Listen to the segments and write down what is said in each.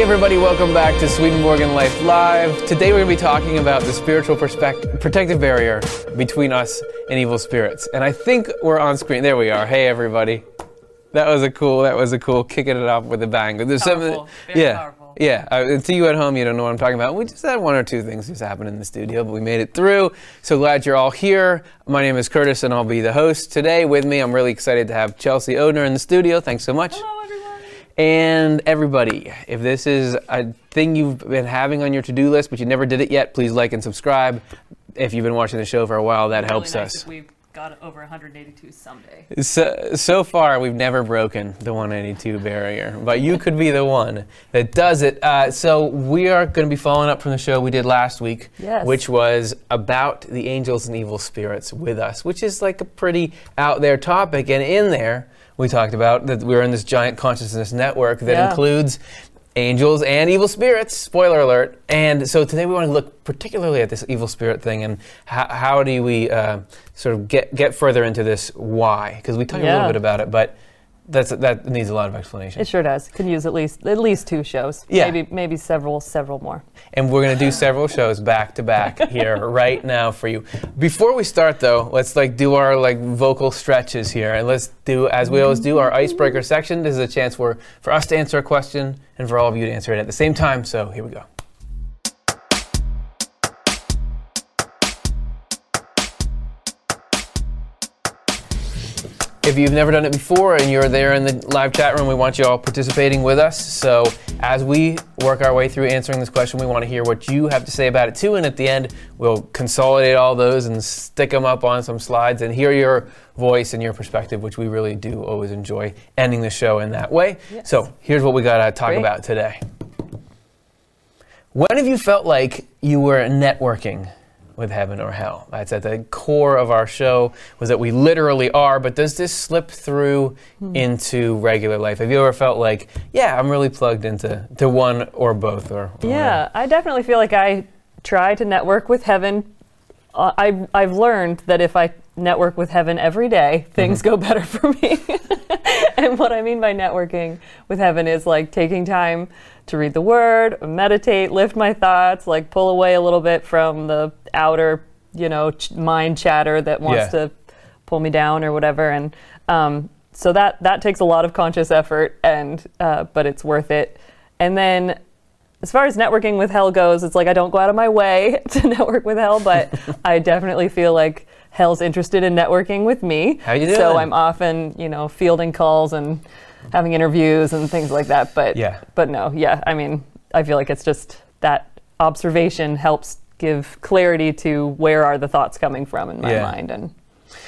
Hey everybody, welcome back to Swedenborg and Life Live. Today we're going to be talking about the spiritual perspective, protective barrier between us and evil spirits. And I think we're on screen. There we are. Hey everybody. That was a cool, that was a cool kicking it off with a bang. There's Powerful. Yeah. powerful. Yeah, uh, to you at home, you don't know what I'm talking about. We just had one or two things just happen in the studio, but we made it through. So glad you're all here. My name is Curtis, and I'll be the host today. With me, I'm really excited to have Chelsea Odhner in the studio. Thanks so much. Hello. And everybody, if this is a thing you've been having on your to-do list but you never did it yet, please like and subscribe. If you've been watching the show for a while, that Really helps nice us. we've got over 182 someday. So, so far, we've never broken the 182 barrier, but you could be the one that does it. Uh, so, we are going to be following up from the show we did last week, Yes. which was about the angels and evil spirits with us, which is like a pretty out there topic. And in there, we talked about that we're in this giant consciousness network that Yeah. includes angels and evil spirits. Spoiler alert. And so today we want to look particularly at this evil spirit thing and how, how do we uh, sort of get get further into this why? Because we talked a little bit about it, but that's that needs a lot of explanation. It sure does. Could use at least at least two shows. Yeah. Maybe maybe several several more. and we're going to do several shows back to back here right now for you. Before we start though, let's like do our like vocal stretches here and let's do as we always do our icebreaker section. This is a chance for for us to answer a question and for all of you to answer it at the same time. So, here we go. If you've never done it before and you're there in the live chat room, we want you all participating with us. So, as we work our way through answering this question, we want to hear what you have to say about it too. And at the end, we'll consolidate all those and stick them up on some slides and hear your voice and your perspective, which we really do always enjoy ending the show in that way. Yes. So, here's what we got to talk Great. about today. When have you felt like you were networking with heaven or hell? That's at the core of our show, was that we literally are, but does this slip through Hmm. into regular life? Have you ever felt like, yeah, I'm really plugged into to one or both or, or Yeah, I definitely feel like I try to network with heaven. Uh, I've I've learned that if I network with heaven every day, things go better for me. and what I mean by networking with heaven is like taking time to read the word, meditate, lift my thoughts, like pull away a little bit from the outer, you know, ch- mind chatter that wants Yeah. to pull me down or whatever. And um, so that that takes a lot of conscious effort, and uh, but it's worth it. And then as far as networking with hell goes, it's like I don't go out of my way to network with hell, but I definitely feel like hell's interested in networking with me. How you doing? So? I'm often, you know, fielding calls and having interviews and things like that. But Yeah. but no, yeah, I mean, I feel like it's just that observation helps give clarity to where are the thoughts coming from in my Yeah. mind and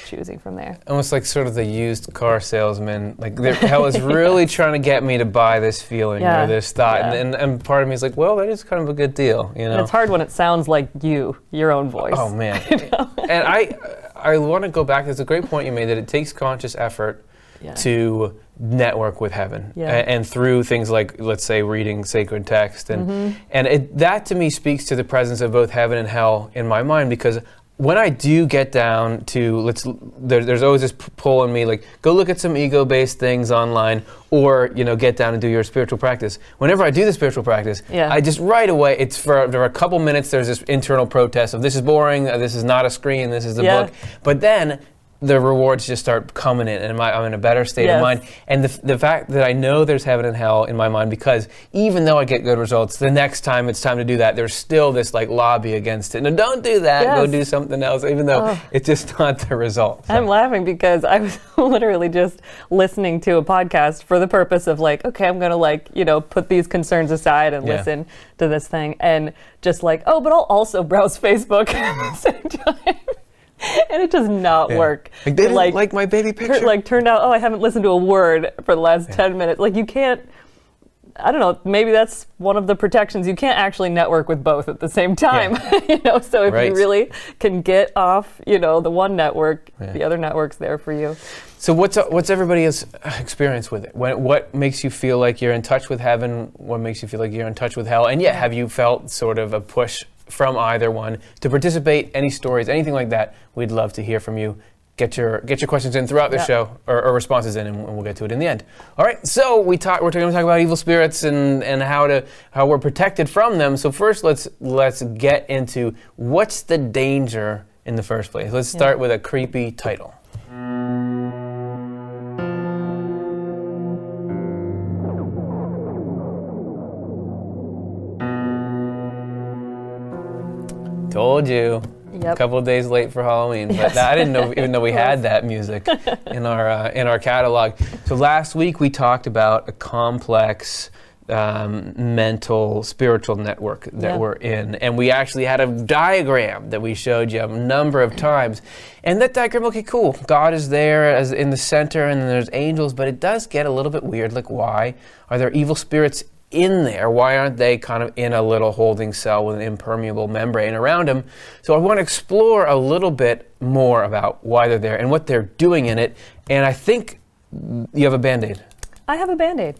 choosing from there. almost like sort of the used car salesman. Like hell is really trying to get me to buy this feeling Yeah. or this thought, Yeah. and, and, and part of me is like, well, that is kind of a good deal, you know. And it's hard when it sounds like you, your own voice. Oh man, and I I want to go back. There's a great point you made that it takes conscious effort Yeah. to network with heaven, Yeah. A- and through things like let's say reading sacred text, and Mm-hmm. and it, that to me speaks to the presence of both heaven and hell in my mind because. When I do get down to let's, there, there's always this pull on me like go look at some ego-based things online, or you know get down and do your spiritual practice. Whenever I do the spiritual practice, Yeah. I just right away it's for there are a couple minutes there's this internal protest of this is boring uh, this is not a screen this is the Yeah. book but then the rewards just start coming in and my, i'm in a better state of mind. And the, the fact that i know there's heaven and hell in my mind because even though i get good results the next time it's time to do that there's still this like lobby against it. No don't do that. Go do something else even though Oh. it's just not the result. So- I'm laughing because I was literally just listening to a podcast for the purpose of like, okay, I'm gonna like, you know, put these concerns aside and Yeah. listen to this thing, and just like, oh, but I'll also browse Facebook at the same time, and it does not Yeah. work. like they didn't like, like, my baby tur- picture like turned out, oh, I haven't listened to a word for the last ten minutes. Like you can't. I don't know. Maybe that's one of the protections. You can't actually network with both at the same time. you know, so if Right. you really can get off, you know, the one network, Yeah. the other network's there for you. So what's what's everybody's experience with it? When, what makes you feel like you're in touch with heaven? What makes you feel like you're in touch with hell? And yet, have you felt sort of a push from either one to participate? Any stories, anything like that? We'd love to hear from you. get your get your questions in throughout the Yeah. show or, or responses in, and we'll get to it in the end. All right. So we talk. We're going to talk about evil spirits and and how to how we're protected from them. So first, let's let's get into what's the danger in the first place. Let's start with a creepy title. Told you. A couple of days late for Halloween, but Yes. that, I didn't know even though we had that music in our uh, in our catalog. So last week we talked about a complex um, mental spiritual network that Yeah. we're in, and we actually had a diagram that we showed you a number of times. And that diagram, okay, cool. God is there as in the center, and then there's angels, but it does get a little bit weird. Like, why are there evil spirits in there? Why aren't they kind of in a little holding cell with an impermeable membrane around them? So I want to explore a little bit more about why they're there and what they're doing in it. And I think you have a band aid. I have a band aid.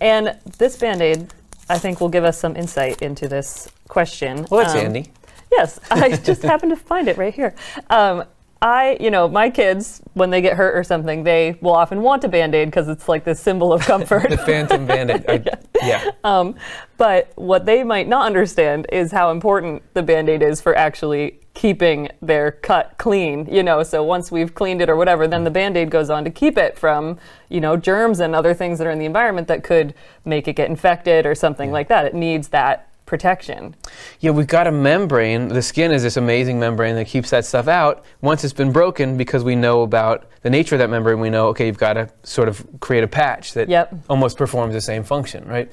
And this band aid, I think, will give us some insight into this question. Well, that's Um, handy. Yes, I just happened to find it right here. Um, I, you know, my kids, when they get hurt or something, they will often want a band aid because it's like this symbol of comfort. The Phantom Band Aid. yeah. Um, but what they might not understand is how important the band aid is for actually keeping their cut clean, you know. So once we've cleaned it or whatever, then the band aid goes on to keep it from, you know, germs and other things that are in the environment that could make it get infected or something like that. It needs that protection. Yeah, we've got a membrane. The skin is this amazing membrane that keeps that stuff out. Once it's been broken, because we know about the nature of that membrane, we know, okay, you've got to sort of create a patch that Yep. almost performs the same function, right?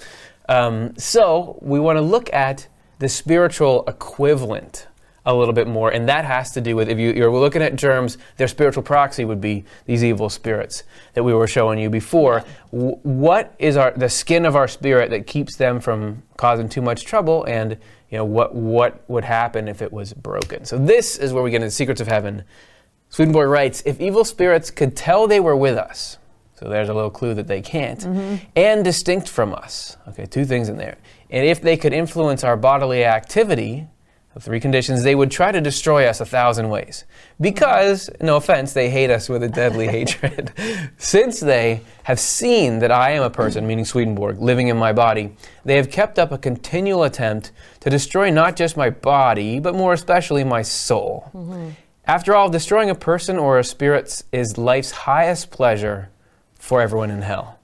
Um, so we want to look at the spiritual equivalent a little bit more, and that has to do with if you, you're looking at germs, their spiritual proxy would be these evil spirits that we were showing you before. W- what is our the skin of our spirit that keeps them from causing too much trouble, and you know what what would happen if it was broken? So this is where we get into the secrets of heaven. Swedenborg writes, if evil spirits could tell they were with us, so there's a little clue that they can't, mm-hmm. and distinct from us. Okay, two things in there. And if they could influence our bodily activity, the three conditions, they would try to destroy us a thousand ways. Because, no offense, they hate us with a deadly hatred. Since they have seen that I am a person, meaning Swedenborg, living in my body, they have kept up a continual attempt to destroy not just my body, but more especially my soul. After all, destroying a person or a spirit is life's highest pleasure for everyone in hell.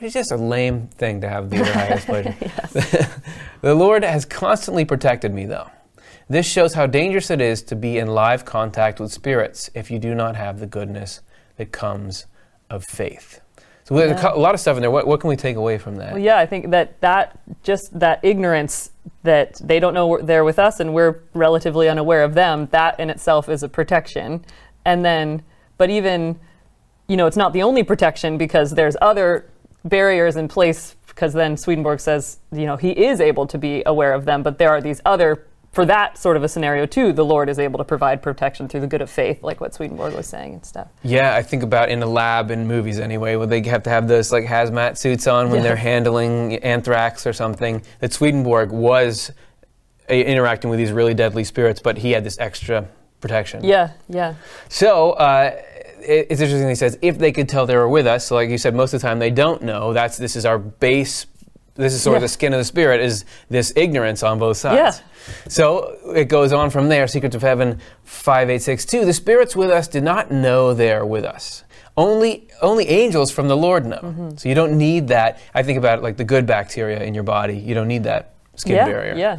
It's just a lame thing to have the highest pleasure. the Lord has constantly protected me, though. This shows how dangerous it is to be in live contact with spirits if you do not have the goodness that comes of faith. So there's a, Yeah. co- a lot of stuff in there. What, what can we take away from that? Well, yeah, I think that that just that ignorance that they don't know they're with us and we're relatively unaware of them, that in itself is a protection. And then, but even, you know, it's not the only protection because there's other barriers in place. Because then Swedenborg says, you know, he is able to be aware of them, but there are these other. For that sort of a scenario too, the Lord is able to provide protection through the good of faith, like what Swedenborg was saying and stuff. Yeah, I think about in a lab in movies anyway, where they have to have those like hazmat suits on when Yeah. they're handling anthrax or something. That Swedenborg was uh, interacting with these really deadly spirits, but he had this extra protection. Yeah, yeah, So uh, it- it's interesting. He says if they could tell they were with us. So like you said, most of the time they don't know. That's this is our base. This is sort of Yeah. the skin of the spirit. Is this ignorance on both sides? Yeah. So it goes on from there. Secrets of Heaven, five eight six two. The spirits with us did not know they are with us. Only only angels from the Lord know. Mm-hmm. So you don't need that. I think about it like the good bacteria in your body. You don't need that skin yeah, barrier. yeah.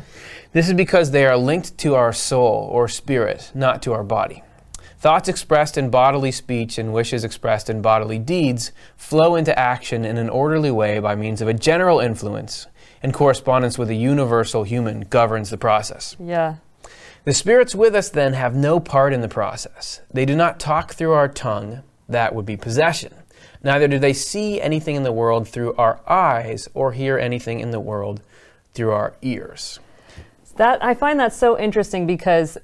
This is because they are linked to our soul or spirit, not to our body. Thoughts expressed in bodily speech and wishes expressed in bodily deeds flow into action in an orderly way by means of a general influence, and correspondence with a universal human governs the process. Yeah. The spirits with us then have no part in the process. They do not talk through our tongue, that would be possession. Neither do they see anything in the world through our eyes or hear anything in the world through our ears. That I find that so interesting because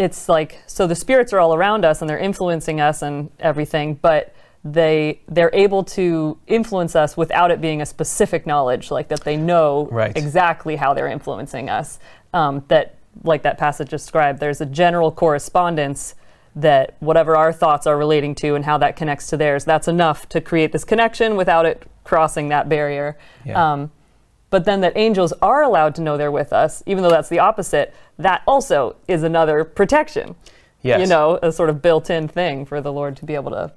it's like so the spirits are all around us and they're influencing us and everything, but they they're able to influence us without it being a specific knowledge, like that they know Right. exactly how they're influencing us. Um, that like that passage described, there's a general correspondence that whatever our thoughts are relating to and how that connects to theirs, that's enough to create this connection without it crossing that barrier. Yeah. Um, but then that angels are allowed to know they're with us, even though that's the opposite, that also is another protection. Yes. You know, a sort of built in thing for the Lord to be able to,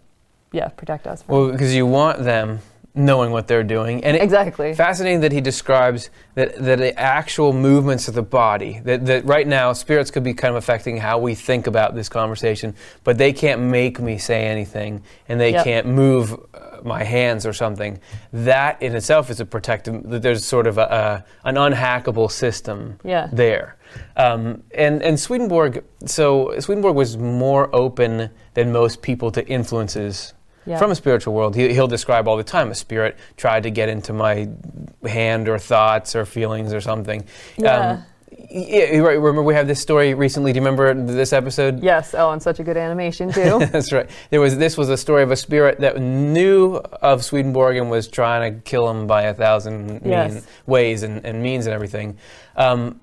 yeah, protect us. From. Well, because you want them knowing what they're doing, and it, exactly. fascinating that he describes that, that the actual movements of the body that, that right now spirits could be kind of affecting how we think about this conversation but they can't make me say anything and they Yep. can't move uh, my hands or something that in itself is a protective that there's sort of a, a, an unhackable system Yeah. there um, and, and swedenborg so swedenborg was more open than most people to influences Yeah. from a spiritual world. He, he'll describe all the time a spirit tried to get into my hand or thoughts or feelings or something. Yeah. Yeah, right. Remember, we have this story recently. Do you remember this episode? Yes. Oh, and such a good animation too. That's right. There was this was a story of a spirit that knew of Swedenborg and was trying to kill him by a thousand Yes. mean ways and, and means and everything. Um,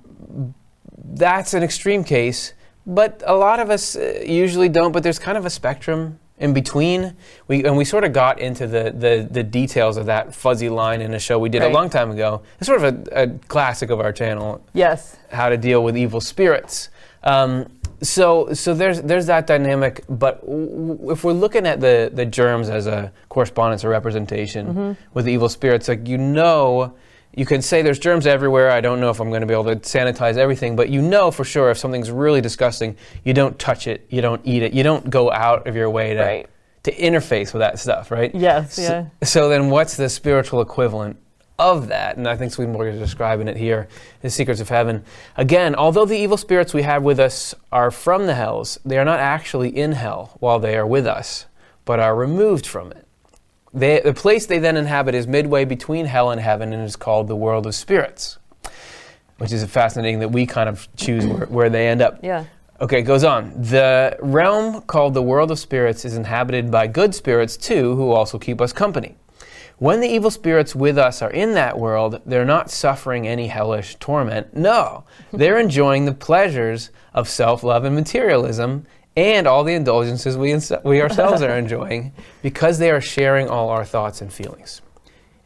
that's an extreme case, but a lot of us uh, usually don't. But there's kind of a spectrum in between. We and we sort of got into the the, the details of that fuzzy line in a show we did Right. a long time ago. It's sort of a, a classic of our channel yes. how to deal with evil spirits. Um, so, so there's there's that dynamic. But w- w- if we're looking at the the germs as a correspondence or representation with evil spirits, like you know, you can say there's germs everywhere. I don't know if I'm going to be able to sanitize everything, but you know for sure if something's really disgusting, you don't touch it, you don't eat it, you don't go out of your way to Right. to interface with that stuff, right? Yes. So- Yeah. So, then, what's the spiritual equivalent of that? And I think Swedenborg is describing it here, the secrets of heaven. Again, although the evil spirits we have with us are from the hells, they are not actually in hell while they are with us, but are removed from it. They, the place they then inhabit is midway between hell and heaven and is called the world of spirits, which is fascinating that we kind of choose where, where they end up. Yeah. Okay, it goes on. The realm called the world of spirits is inhabited by good spirits too, who also keep us company. When the evil spirits with us are in that world, they're not suffering any hellish torment. No, they're enjoying the pleasures of self love and materialism and all the indulgences we, ins- we ourselves are enjoying because they are sharing all our thoughts and feelings.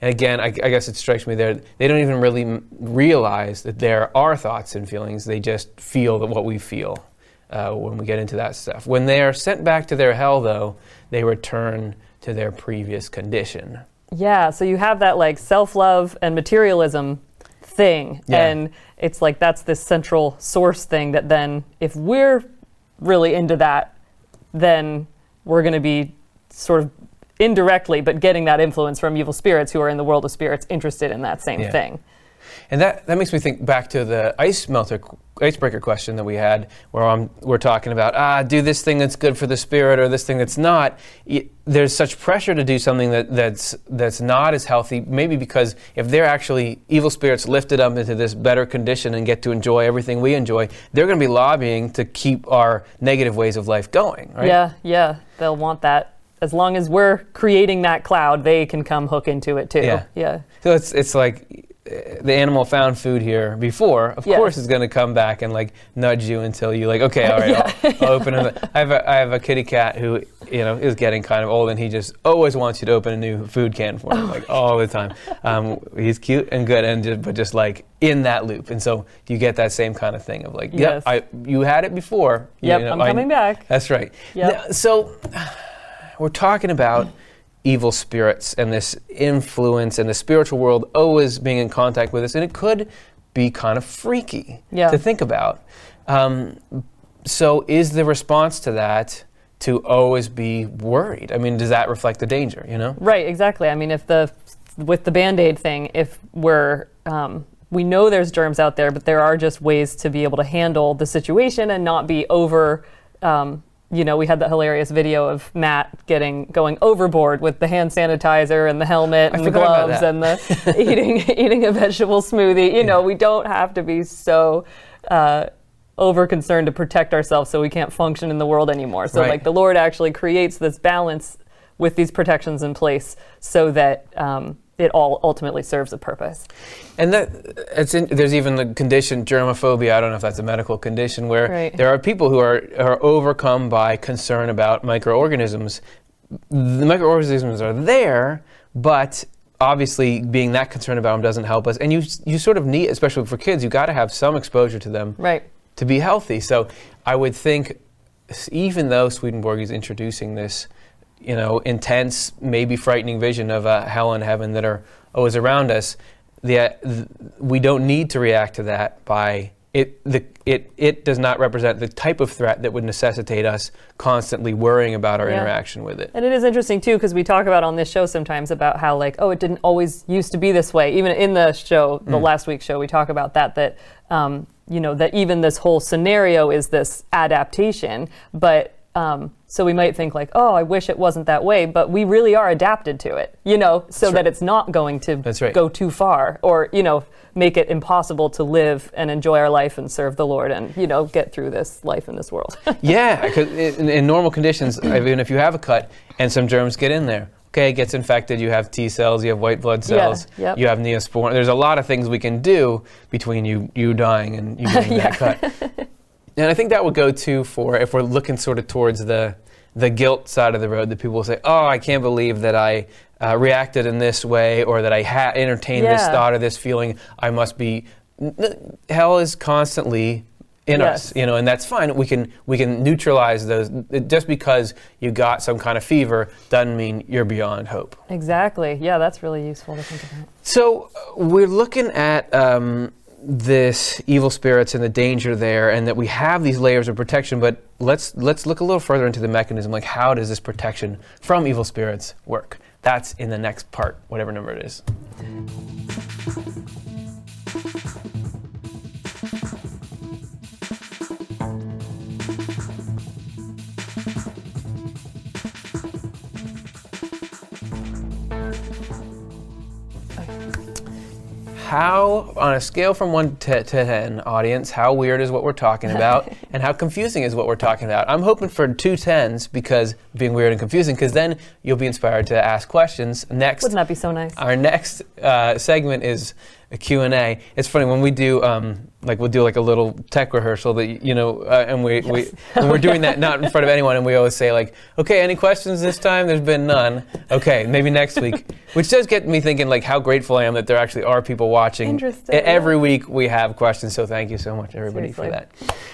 And again, I, I guess it strikes me there, they don't even really m- realize that there are thoughts and feelings. They just feel that what we feel uh, when we get into that stuff. When they are sent back to their hell, though, they return to their previous condition. Yeah, so you have that like self love and materialism thing. Yeah. And it's like that's this central source thing that then, if we're really into that, then we're going to be sort of indirectly, but getting that influence from evil spirits who are in the world of spirits interested in that same Yeah. thing. And that, that makes me think back to the ice melter, icebreaker question that we had, where um, we're talking about, ah, do this thing that's good for the spirit or this thing that's not. Y- there's such pressure to do something that, that's, that's not as healthy, maybe because if they're actually evil spirits lifted up into this better condition and get to enjoy everything we enjoy, they're going to be lobbying to keep our negative ways of life going, right? Yeah, yeah, they'll want that. As long as we're creating that cloud, they can come hook into it too. Yeah. yeah. So it's it's like the animal found food here before. Of Yes. course, it's going to come back and like nudge you until you like, okay, all right, I'll, I'll open it. I have a I have a kitty cat who you know is getting kind of old, and he just always wants you to open a new food can for him, like all the time. Um, he's cute and good, and just, but just like in that loop. And so you get that same kind of thing of like, Yes. I you had it before. you Yep, know, I'm I- coming back. That's right. Yep. Now, so we're talking about evil spirits and this influence and the spiritual world always being in contact with us, and it could be kind of freaky Yeah. to think about. Um, so, is the response to that to always be worried? I mean, does that reflect the danger? You know? Right, exactly. I mean, if the with the band aid thing, if we're um, we know there's germs out there, but there are just ways to be able to handle the situation and not be over. Um, you know, we had that hilarious video of Matt getting going overboard with the hand sanitizer and the helmet I and the gloves and the eating eating a vegetable smoothie. You know, we don't have to be so. Uh, over concerned to protect ourselves so we can't function in the world anymore. So Right. like the Lord actually creates this balance with these protections in place so that um, it all ultimately serves a purpose. And that it's in, there's even the condition germophobia. I don't know if that's a medical condition where Right. there are people who are are overcome by concern about microorganisms. The microorganisms are there, but obviously being that concerned about them doesn't help us. And you you sort of need, especially for kids, you got to have some exposure to them Right. to be healthy. So I would think, even though Swedenborg is introducing this, you know, intense, maybe frightening vision of a hell and heaven that are always around us, the, th- we don't need to react to that by it. The, it it does not represent the type of threat that would necessitate us constantly worrying about our Yeah. interaction with it. And it is interesting too because we talk about on this show sometimes about how like oh it didn't always used to be this way. Even in the show, the last week's show, we talk about that that um, you know that even this whole scenario is this adaptation, but. Um, so we might think like, oh, I wish it wasn't that way, but we really are adapted to it, you know, so right. that it's not going to right. go too far, or you know, make it impossible to live and enjoy our life and serve the Lord, and you know, get through this life in this world. Yeah, because in, in normal conditions, even if you have a cut and some germs get in there, okay, it gets infected. You have T cells, you have white blood Yeah, cells, yep. you have neosporin. There's a lot of things we can do between you you dying and you getting that cut. And I think that would go too for if we're looking sort of towards the the guilt side of the road that people will say, "Oh, I can't believe that I uh, reacted in this way, or that I ha- entertained this thought or this feeling. I must be." Hell is constantly in Yes. us, you know, and that's fine. We can we can neutralize those. Just because you got some kind of fever doesn't mean you're beyond hope. exactly. Yeah, that's really useful to think about. So uh, we're looking at um, this evil spirits and the danger there, and that we have these layers of protection. But let's let's look a little further into the mechanism. Like, how does this protection from evil spirits work? That's in the next part, whatever number it is. How, on a scale from 1 to, to 10, audience, how weird is what we're talking about and how confusing is what we're talking about? I'm hoping for two tens because being weird and confusing, because then you'll be inspired to ask questions. Next, Wouldn't that be so nice? our next uh, segment is a Q&A. It's funny when we do um, like we'll do like a little tech rehearsal that you know uh, and we, we and we're doing that not in front of anyone and we always say like okay any questions this time? There's been none. Okay maybe next week. Which does get me thinking like how grateful I am that there actually are people watching. Interesting, every yeah. week we have questions so thank you so much everybody for that.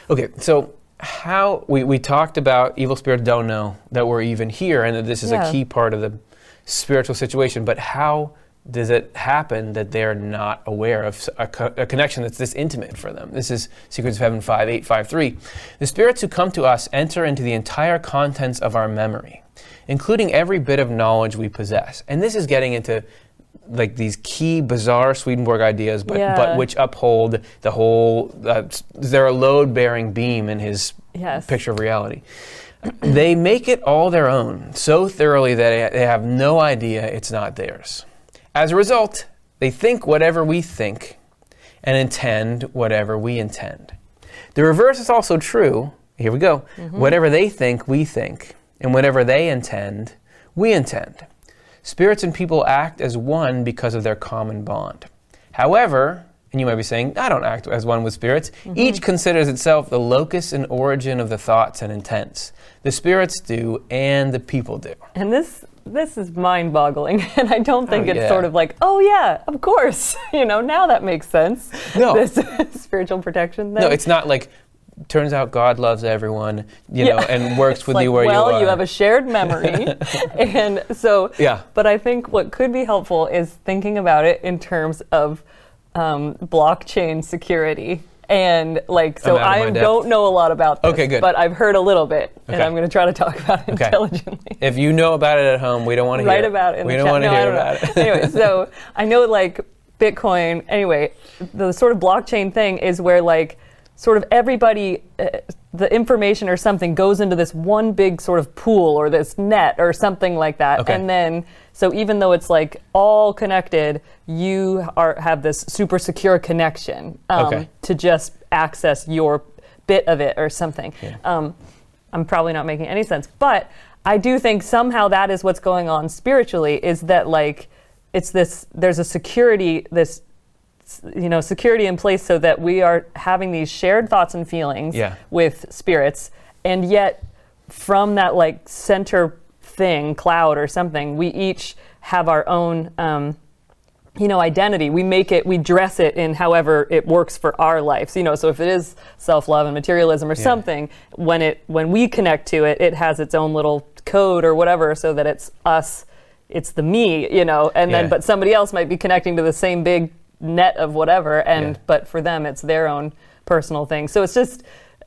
Okay so how we, we talked about evil spirits don't know that we're even here and that this is Yeah. a key part of the spiritual situation but how does it happen that they're not aware of a, co- a connection that's this intimate for them this is secrets of heaven 5853 the spirits who come to us enter into the entire contents of our memory including every bit of knowledge we possess and this is getting into like these key bizarre Swedenborg ideas, but Yeah. but which uphold the whole. Uh, they're a load-bearing beam in his Yes. picture of reality. they make it all their own so thoroughly that they have no idea it's not theirs. As a result, they think whatever we think and intend whatever we intend. The reverse is also true. Here we go. Mm-hmm. Whatever they think, we think, and whatever they intend, we intend. Spirits and people act as one because of their common bond. However, and you might be saying, I don't act as one with spirits. Mm-hmm. Each considers itself the locus and origin of the thoughts and intents. The spirits do, and the people do. And this this is mind-boggling, and I don't think Oh, it's yeah. sort of like, oh yeah, of course, you know, now that makes sense. No. this spiritual protection. Thing. No, it's not like, turns out God loves everyone, you Yeah. know, and works with like, you where well, you are. Well, you have a shared memory, and so. Yeah. But I think what could be helpful is thinking about it in terms of um, blockchain security. And like, so I'm out of my I don't know a lot about this, Okay, good. but I've heard a little bit, and I'm going to try to talk about it Okay. intelligently. if you know about it at home, we don't want to hear write about it in we the don't want to No, hear don't know. about it. anyway, so I know like Bitcoin. Anyway, the sort of blockchain thing is where like sort of everybody, uh, the information or something goes into this one big sort of pool or this net or something like that, Okay. and then so even though it's like all connected, you are have this super secure connection um, Okay. to just access your bit of it or something. Yeah. Um, I'm probably not making any sense, but I do think somehow that is what's going on spiritually is that like it's this there's a security this you know security in place so that we are having these shared thoughts and feelings Yeah. with spirits. And yet from that like center thing cloud or something we each have our own um, you know identity. We make it we dress it in however it works for our lives you know. So if it is self-love and materialism or something when it when we connect to it it has its own little code or whatever so that it's us it's the me you know. And then but somebody else might be connecting to the same big net of whatever and Yeah. but for them it's their own personal thing so it's just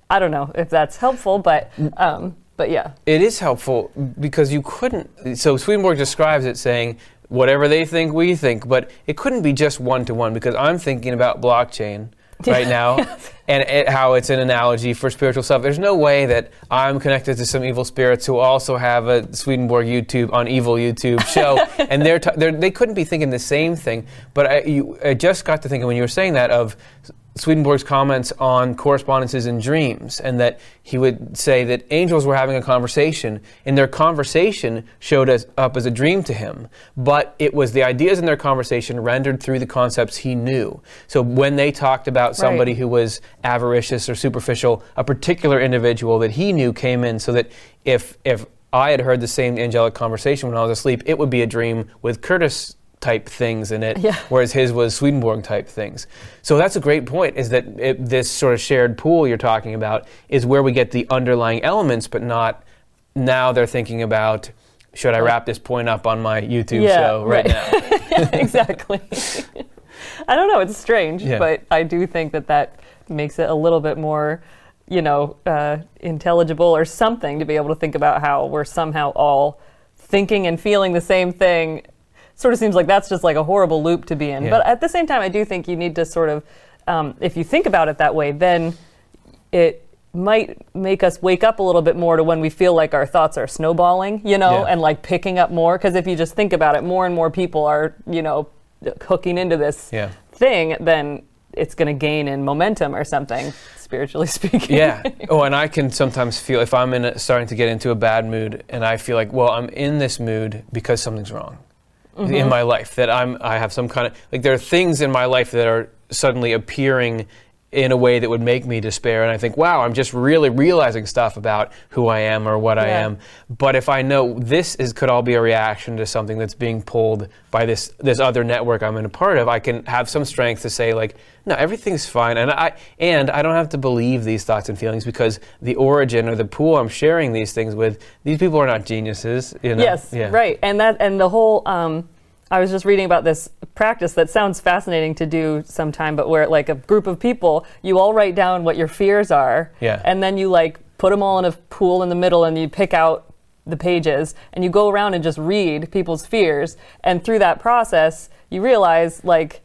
i don't know if that's helpful but um but yeah It is helpful because you couldn't. So Swedenborg describes it saying, whatever they think, we think, but it couldn't be just one to one because I'm thinking about blockchain right now and it, how it's an analogy for spiritual stuff. There's no way that I'm connected to some evil spirits who also have a Swedenborg YouTube on evil YouTube show and they're, t- they're they couldn't be thinking the same thing. But I, you, I just got to thinking when you were saying that of Swedenborg's comments on correspondences and dreams, and that he would say that angels were having a conversation, and their conversation showed us up as a dream to him, but it was the ideas in their conversation rendered through the concepts he knew. So when they talked about somebody Right. who was avaricious or superficial, a particular individual that he knew came in, so that if if I had heard the same angelic conversation when I was asleep, it would be a dream with Curtis type things in it, Yeah. whereas his was Swedenborg type things. So that's a great point. Is that it, this sort of shared pool you're talking about is where we get the underlying elements, but not now they're thinking about should I wrap this point up on my YouTube Yeah, show right, right. now? exactly. I don't know. It's strange, Yeah. but I do think that that makes it a little bit more, you know, uh, intelligible or something to be able to think about how we're somehow all thinking and feeling the same thing. Sort of seems like that's just like a horrible loop to be in. Yeah. But at the same time, I do think you need to sort of, um, if you think about it that way, then it might make us wake up a little bit more to when we feel like our thoughts are snowballing, you know, Yeah. and like picking up more. Because if you just think about it, more and more people are, you know, hooking into this Yeah. thing, then it's going to gain in momentum or something, spiritually speaking. yeah. Oh, and I can sometimes feel if I'm in a, starting to get into a bad mood, and I feel like, well, I'm in this mood because something's wrong Mm-hmm. in my life. That I'm, I have some kind of like there are things in my life that are suddenly appearing in a way that would make me despair, and I think, wow, I'm just really realizing stuff about who I am or what I am. But if I know this is could all be a reaction to something that's being pulled by this this other network I'm in a part of, I can have some strength to say like, no, everything's fine, and I and I don't have to believe these thoughts and feelings because the origin or the pool I'm sharing these things with, these people are not geniuses. You know? Yes, Yeah. right. And that and the whole um, I was just reading about this practice that sounds fascinating to do sometime, but where like a group of people, you all write down what your fears are, Yeah. and then you like put them all in a pool in the middle, and you pick out the pages, and you go around and just read people's fears, and through that process, you realize like.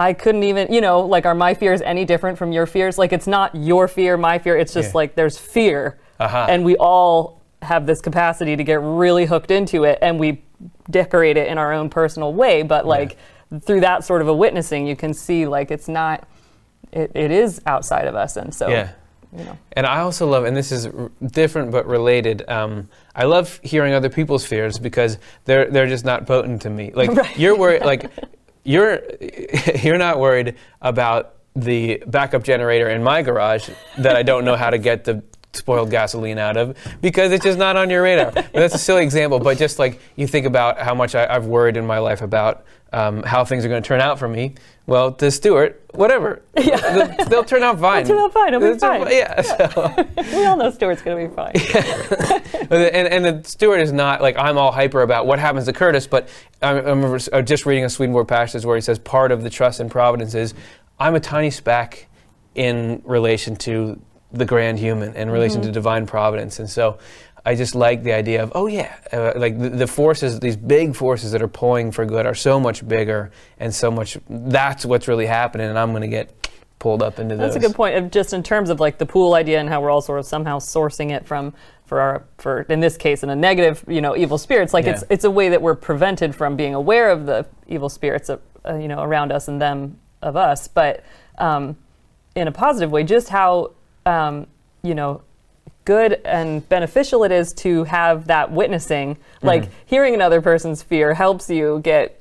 I couldn't even, you know, like, are my fears any different from your fears? Like, it's not your fear, my fear. It's just Yeah. like there's fear. Uh-huh. And we all have this capacity to get really hooked into it and we decorate it in our own personal way. But, like, through that sort of a witnessing, you can see, like, it's not, it, it is outside of us. And so, Yeah. you know. And I also love, and this is r- different but related. Um, I love hearing other people's fears because they're they're just not potent to me. Like Right. you're worried, like you're you're not worried about the backup generator in my garage that I don't know how to get the spoiled gasoline out of because it's just not on your radar. But that's a silly example, but just like you think about how much I, I've worried in my life about um, how things are going to turn out for me. Well, to Stuart, whatever, they'll, they'll turn out fine. turn out fine, it'll be They'll fine. Yeah. So. We all know Stuart's going to be fine. and, and the Stuart is not like I'm all hyper about what happens to Curtis, but I, remember just reading a Swedenborg passage where he says part of the trust in providence is I'm a tiny speck in relation to the grand human, in relation to divine providence, and so. I just like the idea of, oh yeah, uh, like the, the forces, these big forces that are pulling for good are so much bigger and so much, that's what's really happening, and I'm going to get pulled up into That's those. a good point. Of just in terms of like the pool idea and how we're all sort of somehow sourcing it from for our for in this case in a negative you know evil spirits. Like it's Yeah. it's a way that we're prevented from being aware of the evil spirits uh, uh, you know around us and them of us, but um, in a positive way. Just how um, you know good and beneficial it is to have that witnessing. Like hearing another person's fear helps you get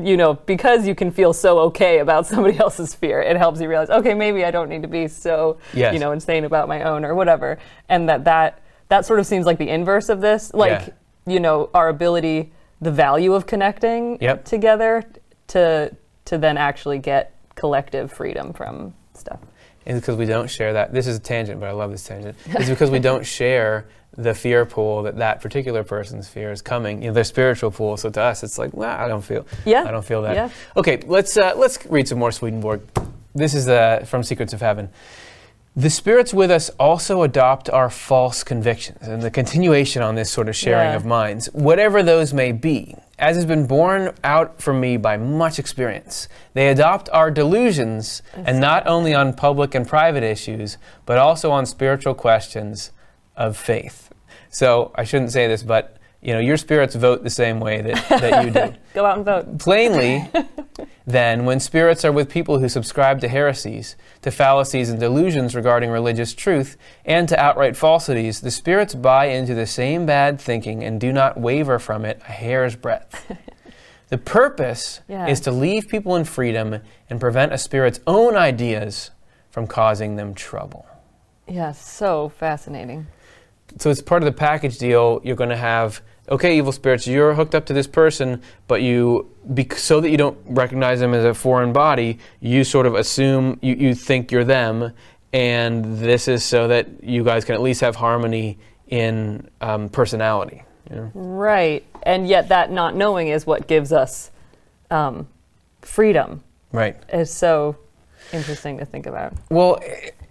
you know, because you can feel so okay about somebody else's fear, it helps you realize, okay, maybe I don't need to be so, Yes. you know, insane about my own or whatever. And that that that sort of seems like the inverse of this, like Yeah. you know, our ability, the value of connecting Yep. together to to then actually get collective freedom from stuff. It's because we don't share that. This is a tangent, but I love this tangent. It's because we don't share the fear pool that that particular person's fear is coming. You know, their spiritual pool. So to us, it's like, well, I don't feel. Yeah. I don't feel that. Yeah. Okay, let's uh, let's read some more Swedenborg. This is uh, from Secrets of Heaven. The spirits with us also adopt our false convictions, and the continuation on this sort of sharing Yeah. of minds, whatever those may be, as has been borne out for me by much experience. They adopt our delusions, and not only on public and private issues, but also on spiritual questions of faith. So I shouldn't say this, but you know, your spirits vote the same way that, that you do. Go out and vote. Plainly, then, when spirits are with people who subscribe to heresies, to fallacies and delusions regarding religious truth, and to outright falsities, the spirits buy into the same bad thinking and do not waver from it a hair's breadth. the purpose Yeah. is to leave people in freedom and prevent a spirit's own ideas from causing them trouble. Yeah, so fascinating. so it's part of the package deal. You're going to have okay, evil spirits. You're hooked up to this person, but you bec- so that you don't recognize them as a foreign body, you sort of assume you, you think you're them, and this is so that you guys can at least have harmony in um, personality. You know? Right. And yet that not knowing is what gives us um, freedom. Right. It's so interesting to think about. Well,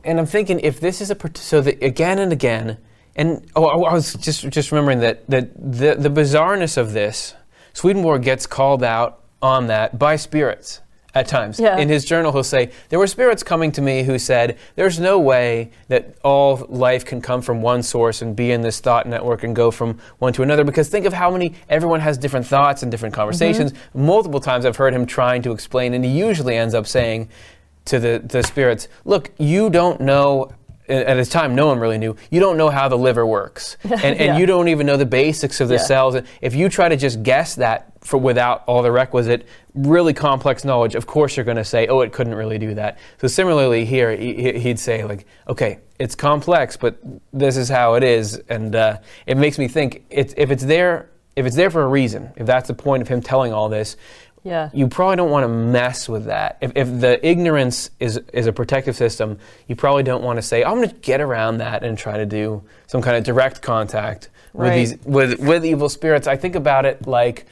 and I'm thinking if this is a so that again and again, and oh, I was just just remembering that that the the bizarreness of this, Swedenborg gets called out on that by spirits at times. Yeah. In his journal, he'll say there were spirits coming to me who said, "There's no way that all life can come from one source and be in this thought network and go from one to another." Because think of how many everyone has different thoughts and different mm-hmm. conversations. Multiple times I've heard him trying to explain, and he usually ends up saying to the, the spirits, look, you don't know. At his time, no one really knew. You don't know how the liver works, and, and Yeah. you don't even know the basics of the Yeah. cells. If you try to just guess that for without all the requisite, really complex knowledge, of course you're going to say, "Oh, it couldn't really do that." So similarly here, he- he- he'd say, "Like, okay, it's complex, but this is how it is," and uh, it makes me think it's, if it's there, if it's there for a reason, if that's the point of him telling all this, Yeah. you probably don't want to mess with that. If, if the ignorance is, is a protective system, you probably don't want to say, I'm going to get around that and try to do some kind of direct contact with Right. these with, with evil spirits. I think about it like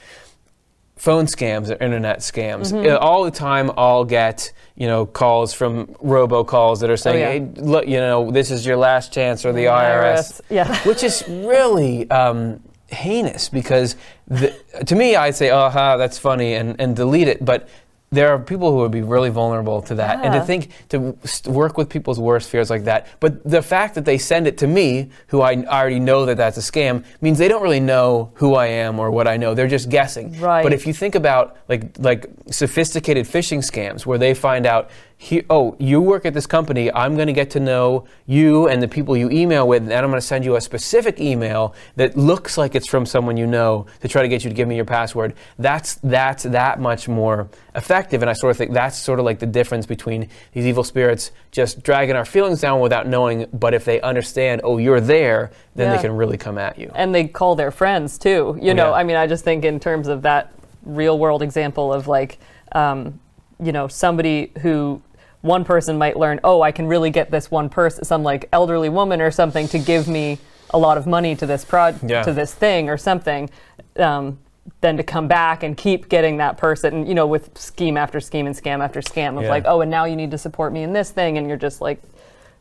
phone scams or internet scams. Mm-hmm. All the time, I'll get you know calls from robocalls that are saying, Oh, yeah. "Hey, look, you know, this is your last chance," or the IRS Yeah. which is really um, heinous because the, to me I'd say oh ha that's funny and, and delete it. But there are people who would be really vulnerable to that. And to ah. think to work with people's worst fears like that. But the fact that they send it to me who I already know that that's a scam means they don't really know who I am or what I know. They're just guessing. Right. but if you think about like like sophisticated phishing scams where they find out he, oh you work at this company i'm going to get to know you and the people you email with and i'm going to send you a specific email that looks like it's from someone you know to try to get you to give me your password that's that's that much more effective and i sort of think that's sort of like the difference between these evil spirits just dragging our feelings down without knowing but if they understand oh you're there then Yeah. they can really come at you and they call their friends too. You know, Yeah. I mean, I just think in terms of that real world example of like, um, you know, somebody who one person might learn, oh, I can really get this one person, some like elderly woman or something, to give me a lot of money to this prod, Yeah. to this thing or something. Um, then to come back and keep getting that person, you know, with scheme after scheme and scam after scam of Yeah. like, oh, and now you need to support me in this thing, and you're just like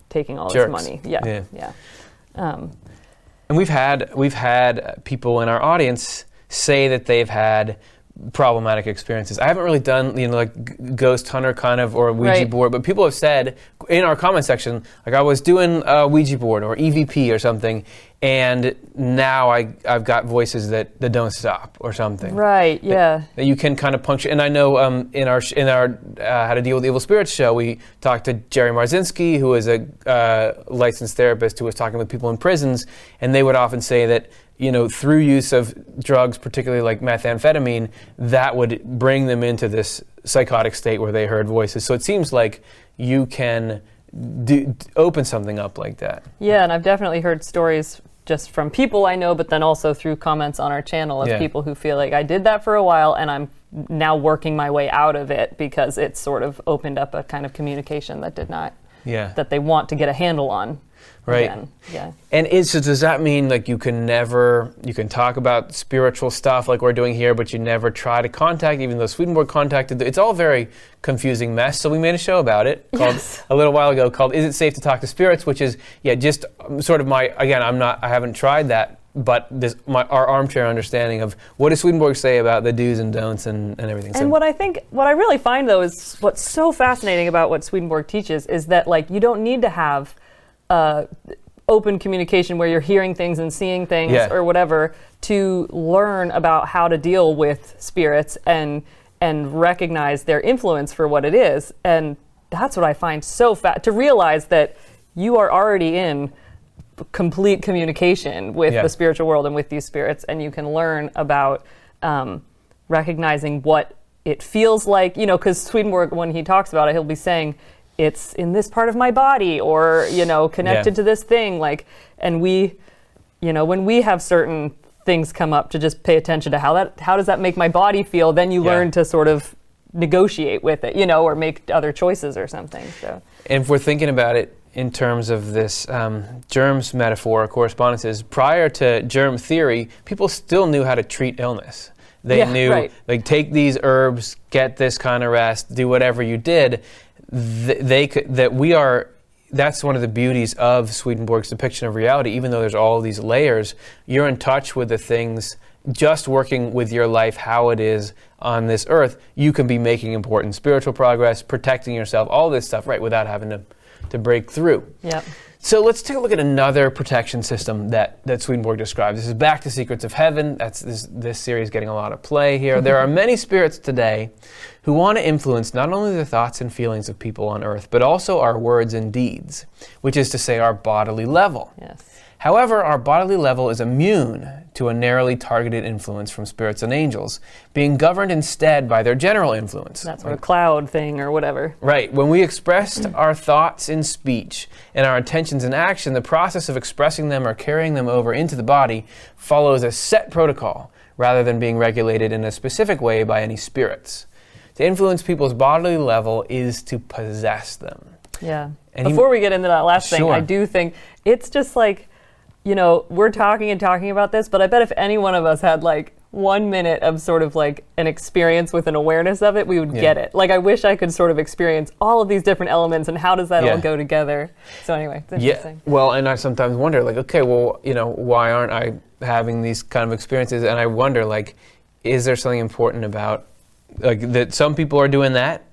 taking all Jerks. this money. Yeah, Yeah. yeah. Um, And we've had we've had people in our audience say that they've had problematic experiences. I haven't really done you know like ghost hunter kind of or Ouija Right. board, but people have said in our comment section like I was doing a Ouija board or EVP or something, and now I I've got voices that, that don't stop or something. right. Yeah. That you can kind of puncture, and I know um, in our in our uh, How to Deal with Evil Spirits show, we talked to Jerry Marzinski, who is a uh, licensed therapist who was talking with people in prisons, and they would often say that you know, through use of drugs, particularly like methamphetamine, that would bring them into this psychotic state where they heard voices. So it seems like you can do, open something up like that. Yeah, and I've definitely heard stories just from people I know, but then also through comments on our channel of Yeah. people who feel like I did that for a while and I'm now working my way out of it because it sort of opened up a kind of communication that did not, Yeah. that they want to get a handle on. Right. Again. Yeah. And is, so does that mean like you can never you can talk about spiritual stuff like we're doing here, but you never try to contact, even though Swedenborg contacted? It's all very confusing mess. So we made a show about it called Yes. a little while ago called "Is It Safe to Talk to Spirits?" Which is yeah, just um, sort of my again. I'm not I haven't tried that, but this my our armchair understanding of what does Swedenborg say about the do's and don'ts and, and everything. And what I think, what I really find though, is what's so fascinating about what Swedenborg teaches is that like you don't need to have uh, open communication where you're hearing things and seeing things Yeah. or whatever to learn about how to deal with spirits and and recognize their influence for what it is. And that's what I find so fat to realize that you are already in complete communication with Yeah. the spiritual world and with these spirits, and you can learn about um, recognizing what it feels like. You know, because Swedenborg, when he talks about it, he'll be saying it's in this part of my body, or you know, connected Yeah. to this thing. Like, and we, you know, when we have certain things come up, to just pay attention to how that, how does that make my body feel? Then you Yeah. learn to sort of negotiate with it, you know, or make other choices or something. So. And if we're thinking about it in terms of this um, germs metaphor or correspondences, prior to germ theory, people still knew how to treat illness. They Yeah, knew, right. like, take these herbs, get this kind of rest, do whatever you did. Th- they could, that we are. That's one of the beauties of Swedenborg's depiction of reality. Even though there's all these layers, you're in touch with the things. Just working with your life, how it is on this earth, you can be making important spiritual progress, protecting yourself, all this stuff, right, without having to to break through. Yeah. So let's take a look at another protection system that, that Swedenborg describes. This is Back to Secrets of Heaven. That's this, this series getting a lot of play here. there are many spirits today who want to influence not only the thoughts and feelings of people on earth, but also our words and deeds, which is to say our bodily level. Yes. However, our bodily level is immune to a narrowly targeted influence from spirits and angels, being governed instead by their general influence. That sort of cloud thing or whatever. Right. When we expressed our thoughts in speech and our intentions in action, the process of expressing them or carrying them over into the body follows a set protocol rather than being regulated in a specific way by any spirits. To influence people's bodily level is to possess them. Yeah. And he- Before we get into that last thing, I do think it's just like, you know, we're talking and talking about this, but I bet if any one of us had like one minute of sort of like an experience with an awareness of it, we would Yeah. get it. Like, I wish I could sort of experience all of these different elements and how does that Yeah. all go together. So, anyway, it's Yeah. Well, and I sometimes wonder, like, okay, well, you know, why aren't I having these kind of experiences? And I wonder, like, is there something important about, like, that some people are doing that,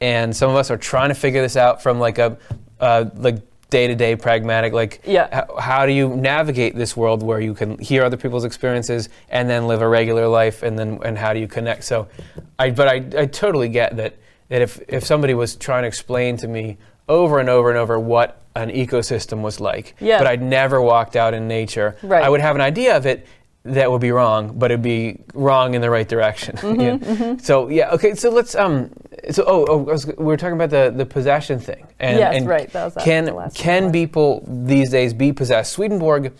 and some of us are trying to figure this out from like a, uh, like day-to-day pragmatic, like, Yeah. how, how do you navigate this world where you can hear other people's experiences and then live a regular life, and then and how do you connect? So, I but I, I totally get that that if if somebody was trying to explain to me over and over and over what an ecosystem was like, Yeah. but I'd never walked out in nature, Right. I would have an idea of it. That would be wrong, but it'd be wrong in the right direction. Mm-hmm, Yeah. So yeah, okay. So let's um. So oh, oh was, we were talking about the, the possession thing. And, Yes, and right, that was that- can can people these days be possessed? Swedenborg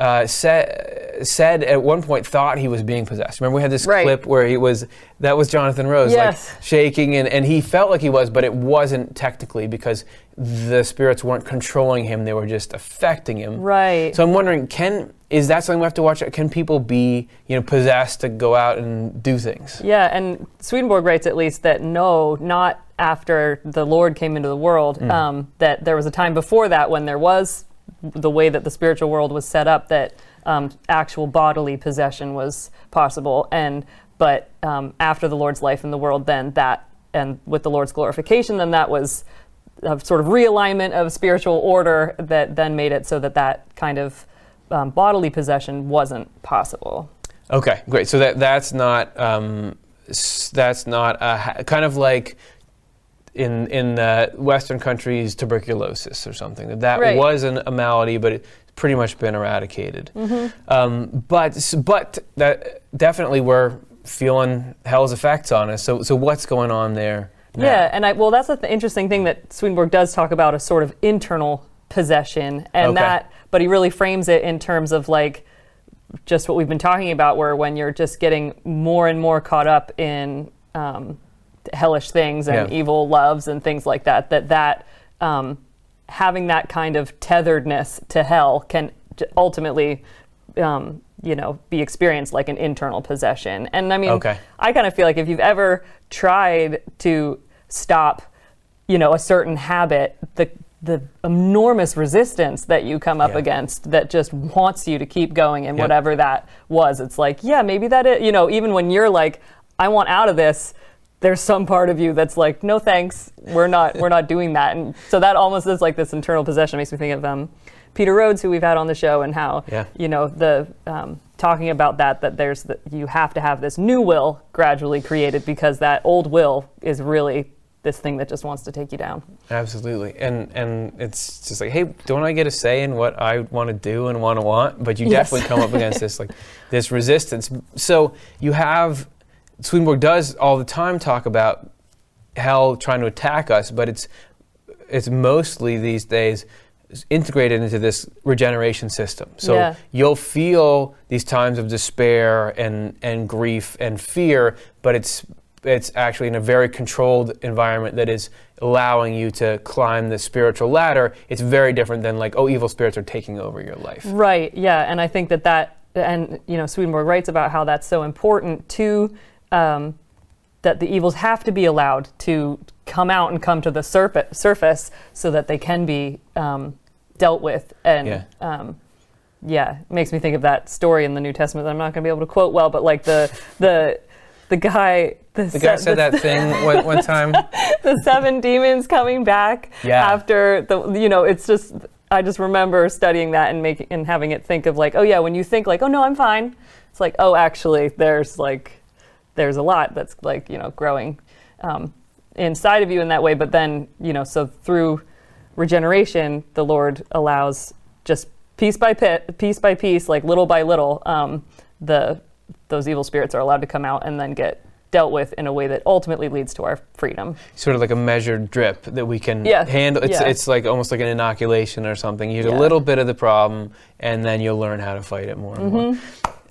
uh, said said at one point thought he was being possessed. Remember we had this Right. clip where he was that was Jonathan Rose Yes. like shaking and, and he felt like he was, but it wasn't technically because the spirits weren't controlling him; they were just affecting him. Right. So I'm wondering, can is that something we have to watch? Can people be you know possessed to go out and do things? Yeah, and Swedenborg writes at least that no, not after the Lord came into the world. Mm. Um, that there was a time before that when there was the way that the spiritual world was set up that um, actual bodily possession was possible, and but um, after the Lord's life in the world, then that and with the Lord's glorification, then that was a sort of realignment of spiritual order that then made it so that that kind of um, bodily possession wasn't possible. Okay, great. So that that's not um, that's not a, kind of like in in uh, Western countries tuberculosis or something that that Right. was an, a malady, but it's pretty much been eradicated. Mm-hmm. Um, but but that definitely we're feeling hell's effects on us. So so what's going on there? now? Yeah, and I well, that's the th- interesting thing that Swedenborg does talk about a sort of internal possession, and Okay. that, but he really frames it in terms of like just what we've been talking about, where when you're just getting more and more caught up in um, hellish things and Yeah. evil loves and things like that, that that um, having that kind of tetheredness to hell can ultimately. Um, you know, be experienced like an internal possession. And I mean, Okay. I kind of feel like if you've ever tried to stop, you know, a certain habit, the the enormous resistance that you come up Yeah. against that just wants you to keep going and Yep. whatever that was. It's like, yeah, maybe that is, you know, even when you're like, I want out of this, there's some part of you that's like, no thanks, we're not we're not doing that. And so that almost is like this internal possession. makes me think of um, Peter Rhodes, who we've had on the show, and how Yeah. you know the um, talking about that that there's the, you have to have this new will gradually created because that old will is really this thing that just wants to take you down. Absolutely, and and it's just like, hey, don't I get a say in what I want to do and want to want? But you Yes. definitely come up against this like this resistance. So you have Swedenborg does all the time talk about hell trying to attack us, but it's it's mostly these days integrated into this regeneration system. So Yeah. you'll feel these times of despair and, and grief and fear, but it's it's actually in a very controlled environment that is allowing you to climb the spiritual ladder. It's very different than like, oh, evil spirits are taking over your life. Right. Yeah. And I think that that, and you know, Swedenborg writes about how that's so important to, um, that the evils have to be allowed to come out and come to the surfa- surface so that they can be um, dealt with. And Yeah. um, yeah, it makes me think of that story in the New Testament that I'm not going to be able to quote well, but like the the the guy the, The guy se- said that thing one, one time. the seven demons coming back Yeah. after the you know it's just i just remember studying that and making and having it think of like oh yeah when you think like oh no i'm fine it's like oh actually there's like there's a lot that's like you know growing um, inside of you in that way but then you know so through regeneration the lord allows just piece by pit piece by piece like little by little um, the those evil spirits are allowed to come out and then get dealt with in a way that ultimately leads to our freedom Sort of like a measured drip that we can Yeah. handle. It's, Yeah. it's like almost like an inoculation or something. You get Yeah. a little bit of the problem, and then you'll learn how to fight it more and more.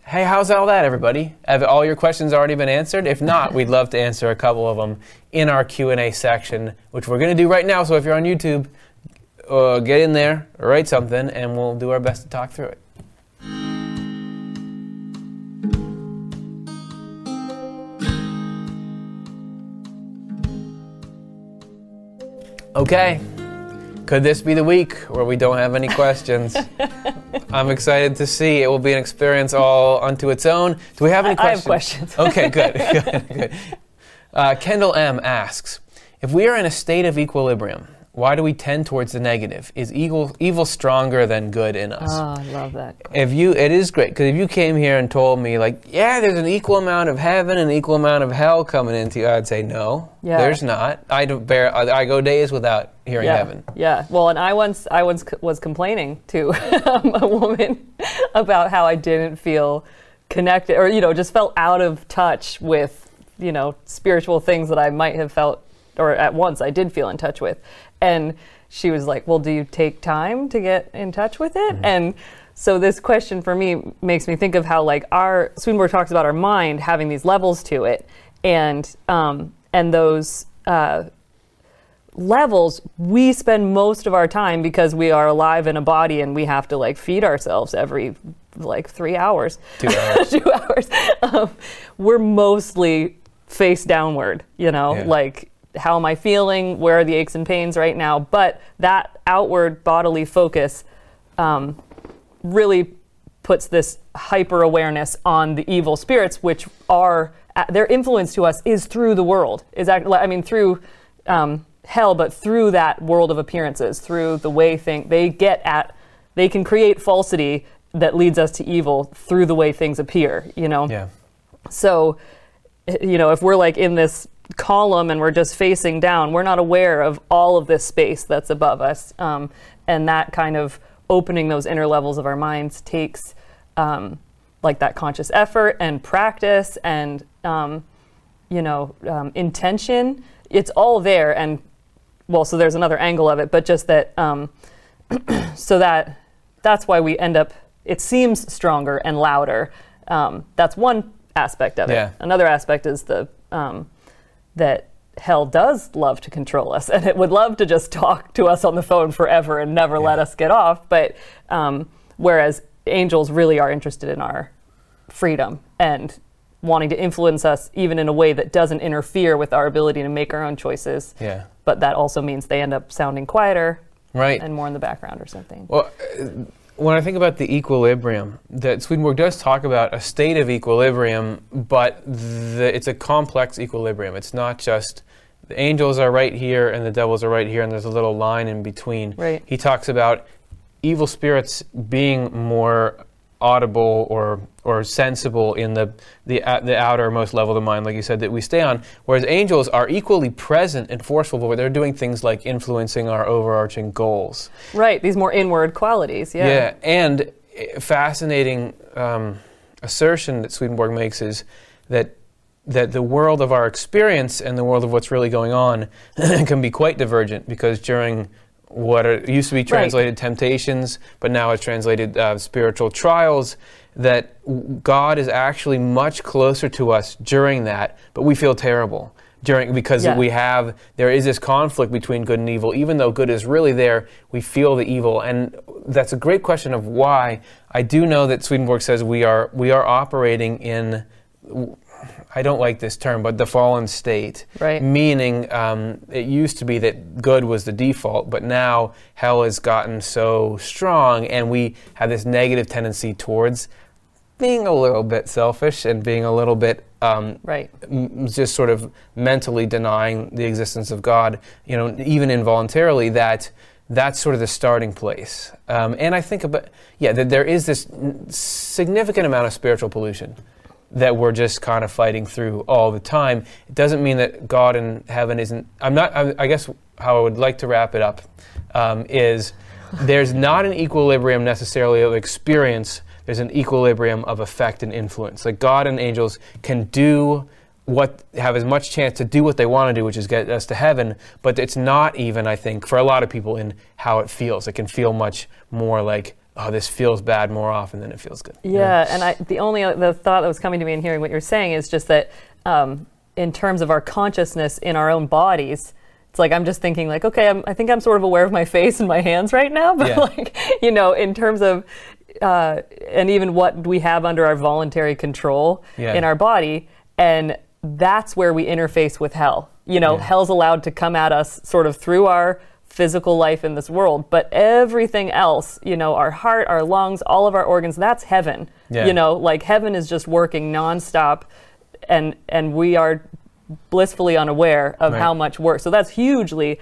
Hey, how's all that, everybody? Have all your questions already been answered? If not, we'd love to answer a couple of them in our Q and A section, which we're going to do right now. So if you're on YouTube, uh, get in there, write something, and we'll do our best to talk through it. Okay. Could this be the week where we don't have any questions? I'm excited to see. It will be an experience all unto its own. Do we have any I- I have questions? questions. okay, good. good, good. Uh, Kendall M asks If we are in a state of equilibrium, why do we tend towards the negative? Is evil, evil stronger than good in us? Oh, I love that. if you it is great because if you came here and told me like yeah there's an equal amount of heaven and equal amount of hell coming into you i'd say no Yeah. there's not i don't bear I, I go days without hearing yeah, heaven Yeah. Well, and I once I once c- was complaining to a woman about how I didn't feel connected, or you know, just felt out of touch with you know spiritual things that I might have felt, or at once I did feel in touch with, and she was like, "Well, do you take time to get in touch with it?" And so this question for me makes me think of how like our Swedenborg talks about our mind having these levels to it, and um, and those. Uh, levels we spend most of our time because we are alive in a body and we have to like feed ourselves every like three hours Two hours. two hours um, we're mostly face downward you know Yeah. like how am i feeling where are the aches and pains right now but that outward bodily focus um, really puts this hyper awareness on the evil spirits, which are uh, their influence to us is through the world. Is act- I mean through um, hell, but through that world of appearances, through the way thing they get at, they can create falsity that leads us to evil through the way things appear. You know. yeah So, you know, if we're like in this column and we're just facing down. We're not aware of all of this space that's above us. Um, and that kind of opening those inner levels of our minds takes um, like that conscious effort and practice and, um, you know, um, intention. It's all there. And well, so there's another angle of it, but just that, um, so that that's why we end up, it seems stronger and louder. Um, that's one aspect of it. Another aspect is the, um, that hell does love to control us and it would love to just talk to us on the phone forever and never let us get off. But um, whereas angels really are interested in our freedom and wanting to influence us even in a way that doesn't interfere with our ability to make our own choices. Yeah. But that also means they end up sounding quieter Right. and more in the background or something. Well, when I think about the equilibrium, that Swedenborg does talk about a state of equilibrium, but the, it's a complex equilibrium. It's not just the angels are right here and the devils are right here, and there's a little line in between. Right. He talks about evil spirits being more audible or or sensible in the the uh, the outermost level of the mind, like you said, that we stay on. Whereas angels are equally present and forceful, but they're doing things like influencing our overarching goals. Right, these more inward qualities. Yeah. Yeah, and fascinating um, assertion that Swedenborg makes is that that the world of our experience and the world of what's really going on can be quite divergent because during what are, used to be translated temptations, but now it's translated uh, spiritual trials, that God is actually much closer to us during that, but we feel terrible during because Yeah. we have there is this conflict between good and evil. Even though good is really there we feel the evil. And that's a great question of why. I do know that swedenborg says we are we are operating in i don't like this term but the fallen state Right. meaning um, it used to be that good was the default but now hell has gotten so strong and we have this negative tendency towards being a little bit selfish and being a little bit um, Right. m- just sort of mentally denying the existence of God, you know, even involuntarily, that that's sort of the starting place. Um, and I think about, yeah, that there is this significant amount of spiritual pollution that we're just kind of fighting through all the time. It doesn't mean that God in heaven isn't, I'm not, I, I guess how I would like to wrap it up um, is there's not an equilibrium necessarily of experience there's an equilibrium of effect and influence. Like God and angels can do what have as much chance to do what they want to do, which is get us to heaven, but it's not even, I think, for a lot of people in how it feels. It can feel much more like, oh, this feels bad more often than it feels good. know? Yeah, and I, the only the thought that was coming to me in hearing what you're saying is just that um, in terms of our consciousness in our own bodies, it's like I'm just thinking like, okay, I'm, I think I'm sort of aware of my face and my hands right now, but Yeah. like, you know, in terms of uh, and even what we have under our voluntary control Yeah. in our body, and that's where we interface with hell. You know, Yeah. hell's allowed to come at us sort of through our physical life in this world, but everything else, you know, our heart, our lungs, all of our organs, that's heaven. Yeah. You know, like heaven is just working nonstop, and and we are blissfully unaware of Right. how much work. So that's hugely,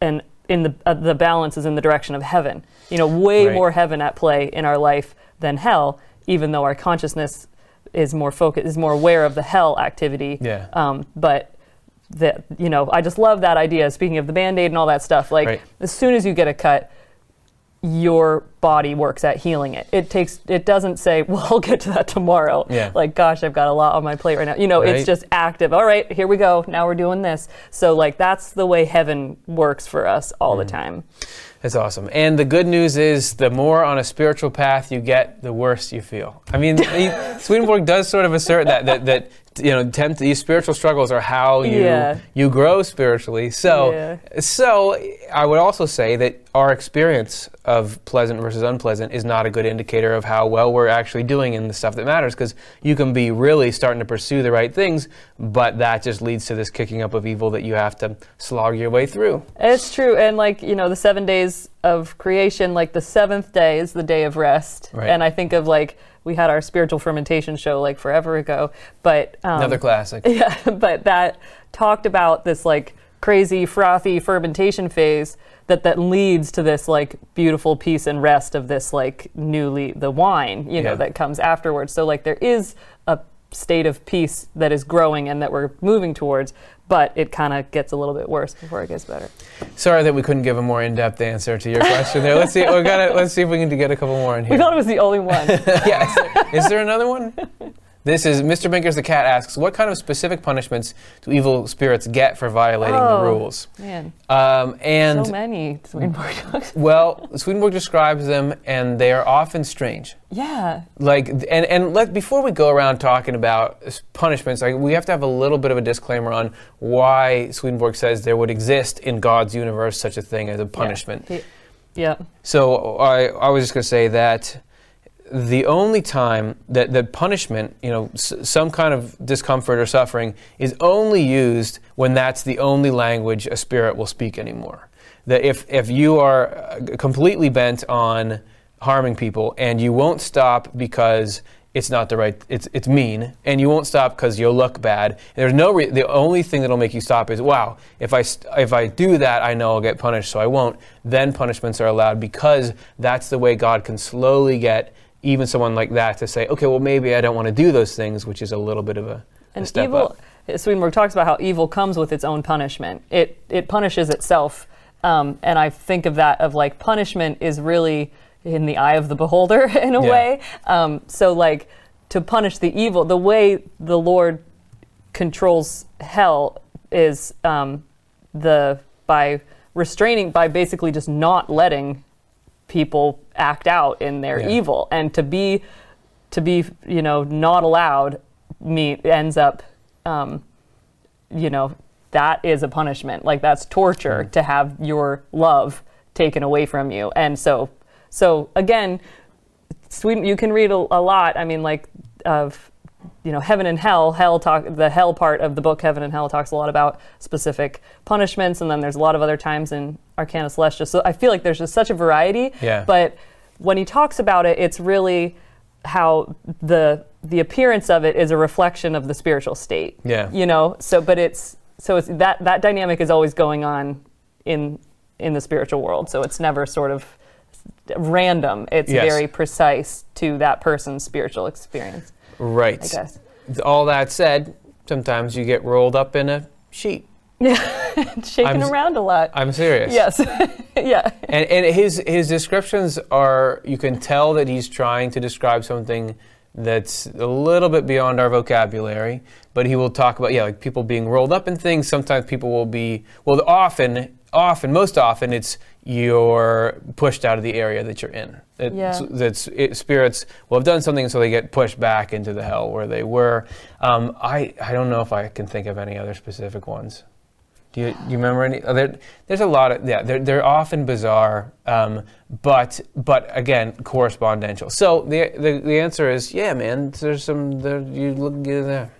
and in the uh, the balance is in the direction of heaven. You know, way Right. more heaven at play in our life than hell, even though our consciousness is more focused, is more aware of the hell activity. Yeah. Um, but that you know, I just love that idea. Speaking of the band aid and all that stuff, like Right. as soon as you get a cut, your body works at healing it. It takes. It doesn't say, "Well, I'll get to that tomorrow." Yeah. Like, gosh, I've got a lot on my plate right now. You know, Right. it's just active. All right, here we go. Now we're doing this. So, like, that's the way heaven works for us all Mm. the time. That's awesome. And the good news is, the more on a spiritual path you get, the worse you feel. I mean, he, Swedenborg does sort of assert that that that you know, tempt, these spiritual struggles are how you Yeah. you grow spiritually. So, Yeah. so I would also say that our experience of pleasant versus unpleasant is not a good indicator of how well we're actually doing in the stuff that matters. Because you can be really starting to pursue the right things, but that just leads to this kicking up of evil that you have to slog your way through. It's true. And like, you know, the seven days of creation, like the seventh day is the day of rest. Right. And I think of like, we had our spiritual fermentation show like forever ago, but um, Another classic. yeah, but that talked about this like crazy frothy fermentation phase that that leads to this like beautiful peace and rest of this like newly the wine, you know, that comes afterwards. So like there is a state of peace that is growing and that we're moving towards, but it kind of gets a little bit worse before it gets better. Sorry that we couldn't give a more in-depth answer to your question there. Let's see. We got Let's see if we can get a couple more in here. We thought it was the only one. yeah. Is there another one? This is Mr. Binkers the cat asks, what kind of specific punishments do evil spirits get for violating the Oh. rules? Man, Um, and so many Swedenborg well, Swedenborg describes them, and they are often strange. Yeah. Like, and and let before we go around talking about punishments, like, we have to have a little bit of a disclaimer on why Swedenborg says there would exist in God's universe such a thing as a punishment. Yeah. Yeah. So I, I was just going to say that the only time that, that punishment, you know, s- some kind of discomfort or suffering is only used when that's the only language a spirit will speak anymore. That if, if you are uh, completely bent on harming people and you won't stop because it's not the right it's it's mean and you won't stop because you'll look bad there's no re- the only thing that'll make you stop is wow if i st- if i do that i know i'll get punished so i won't then punishments are allowed because that's the way god can slowly get even someone like that to say okay well maybe i don't want to do those things which is a little bit of a, a step evil, up Swedenborg talks about how evil comes with its own punishment. It it punishes itself, um, and I think of that of like punishment is really in the eye of the beholder in a Yeah. way. Um, so like to punish the evil, the way the Lord controls hell is um, the by restraining by basically just not letting people act out in their Yeah. evil and to be to be you know not allowed me ends up um, you know that is a punishment like that's torture to have your love taken away from you and so so again Sweden, you can read a, a lot. I mean, like of you know, heaven and hell. Hell talk the hell part of the book, Heaven and Hell, talks a lot about specific punishments, and then there's a lot of other times in Arcana Coelestia. So I feel like there's just such a variety. Yeah. But when he talks about it, it's really how the the appearance of it is a reflection of the spiritual state. Yeah. You know. So, but it's so it's that that dynamic is always going on in in the spiritual world. So it's never sort of random. It's Yes. very precise to that person's spiritual experience, right I guess. all that said sometimes you get rolled up in a sheet Shaking I'm around a lot. i'm serious yes. yeah. And, and his his descriptions are you can tell that he's trying to describe something that's a little bit beyond our vocabulary. But he will talk about yeah, like people being rolled up in things. Sometimes people will be well, often, often, most often, it's you're pushed out of the area that you're in. It's, Yeah. That's it, spirits will have done something, so they get pushed back into the hell where they were. Um, I I don't know if I can think of any other specific ones. Do you, do you remember any? oh, There, there's a lot of yeah. They're, they're often bizarre, um, but but again correspondential. So the, the the answer is yeah, man. There's some there, you look good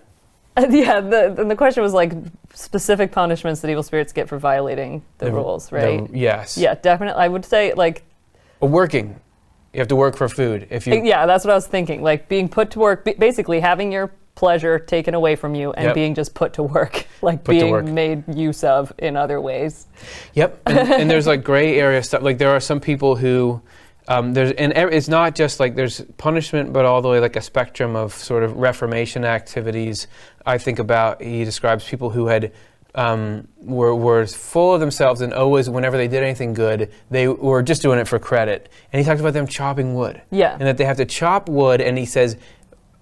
there. yeah. The, and the question was like specific punishments that evil spirits get for violating the, rules, the- right? yes. yeah, definitely. I would say like working. You have to work for food. If you uh, yeah, that's what I was thinking. Like being put to work, basically having your pleasure taken away from you and Yep. being just put to work, like Put being work. made use of in other ways. Yep, and, and there's like gray area stuff. Like there are some people who um, there's and it's not just like there's punishment, but all the way like a spectrum of sort of reformation activities. I think about he describes people who had. Um, were, were full of themselves and always whenever they did anything good they were just doing it for credit and he talks about them chopping wood Yeah. and that they have to chop wood and he says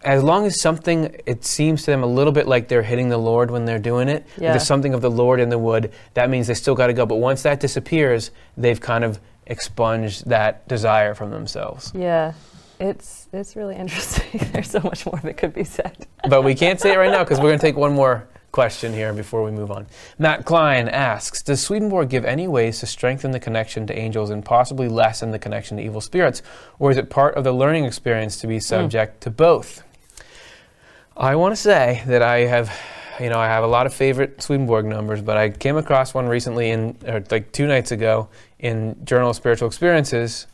as long as something it seems to them a little bit like they're hitting the lord when they're doing it Yeah. there's something of the lord in the wood that means they still got to go but once that disappears they've kind of expunged that desire from themselves Yeah. It's it's really interesting. There's so much more that could be said. but we can't say it right now because we're going to take one more question here before we move on matt klein asks does swedenborg give any ways to strengthen the connection to angels and possibly lessen the connection to evil spirits or is it part of the learning experience to be hmm. subject to both I want to say that I have, you know, I have a lot of favorite Swedenborg numbers, but I came across one recently in, or like two nights ago in Journal of Spiritual Experiences.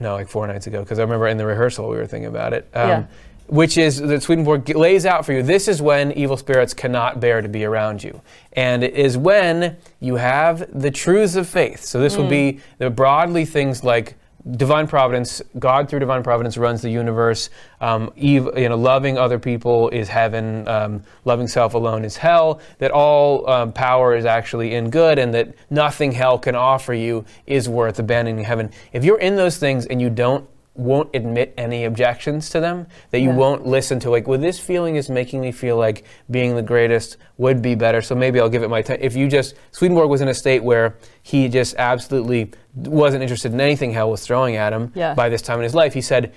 No, like four nights ago, because I remember in the rehearsal we were thinking about it. um, Yeah. Which is that Swedenborg lays out for you. This is when evil spirits cannot bear to be around you, and it is when you have the truths of faith. So this would be the broadly things like divine providence, God through divine providence runs the universe. Um, Eve, you know, loving other people is heaven. Um, loving self alone is hell. That all um, power is actually in good, and that nothing hell can offer you is worth abandoning heaven. If you're in those things and you don't won't admit any objections to them that you Yeah. won't listen to like well this feeling is making me feel like being the greatest would be better so maybe i'll give it my time if you just swedenborg was in a state where he just absolutely wasn't interested in anything hell was throwing at him Yeah. by this time in his life he said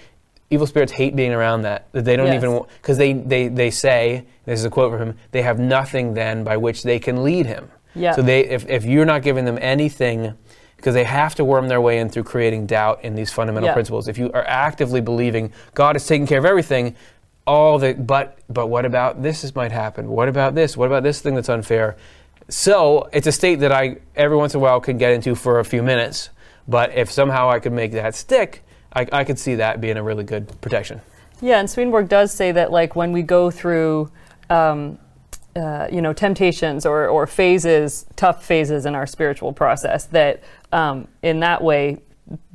evil spirits hate being around that that they don't Yes. even because they, they they say this is a quote from him they have nothing then by which they can lead him Yeah. so they if, if you're not giving them anything because they have to worm their way in through creating doubt in these fundamental Yeah. principles. If you are actively believing God is taking care of everything, all the but but what about this is might happen? What about this? What about this thing that's unfair? So it's a state that I every once in a while can get into for a few minutes. But if somehow I could make that stick, I, I could see that being a really good protection. Yeah, and Swedenborg does say that like when we go through, um, uh, you know, temptations or, or phases, tough phases in our spiritual process, that um, in that way,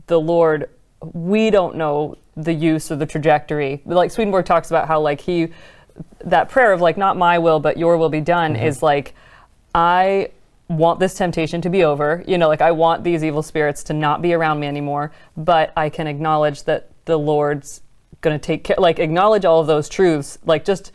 the Lord, we don't know the use or the trajectory. Like Swedenborg talks about how like he, that prayer of like not my will but your will be done is like, I want this temptation to be over. You know, like I want these evil spirits to not be around me anymore, but I can acknowledge that the Lord's going to take care, like acknowledge all of those truths. Like just,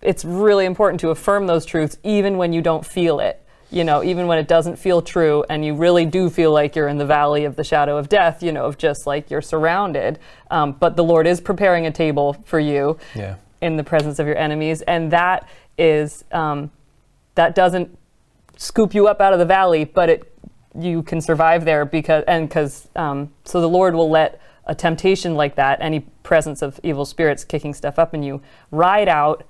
it's really important to affirm those truths even when you don't feel it. You know, even when it doesn't feel true and you really do feel like you're in the valley of the shadow of death, you know, of just like you're surrounded. Um, but the Lord is preparing a table for you Yeah. in the presence of your enemies. And that is, um, that doesn't scoop you up out of the valley, but it you can survive there because and because um, so the Lord will let a temptation like that, any presence of evil spirits kicking stuff up in you, ride out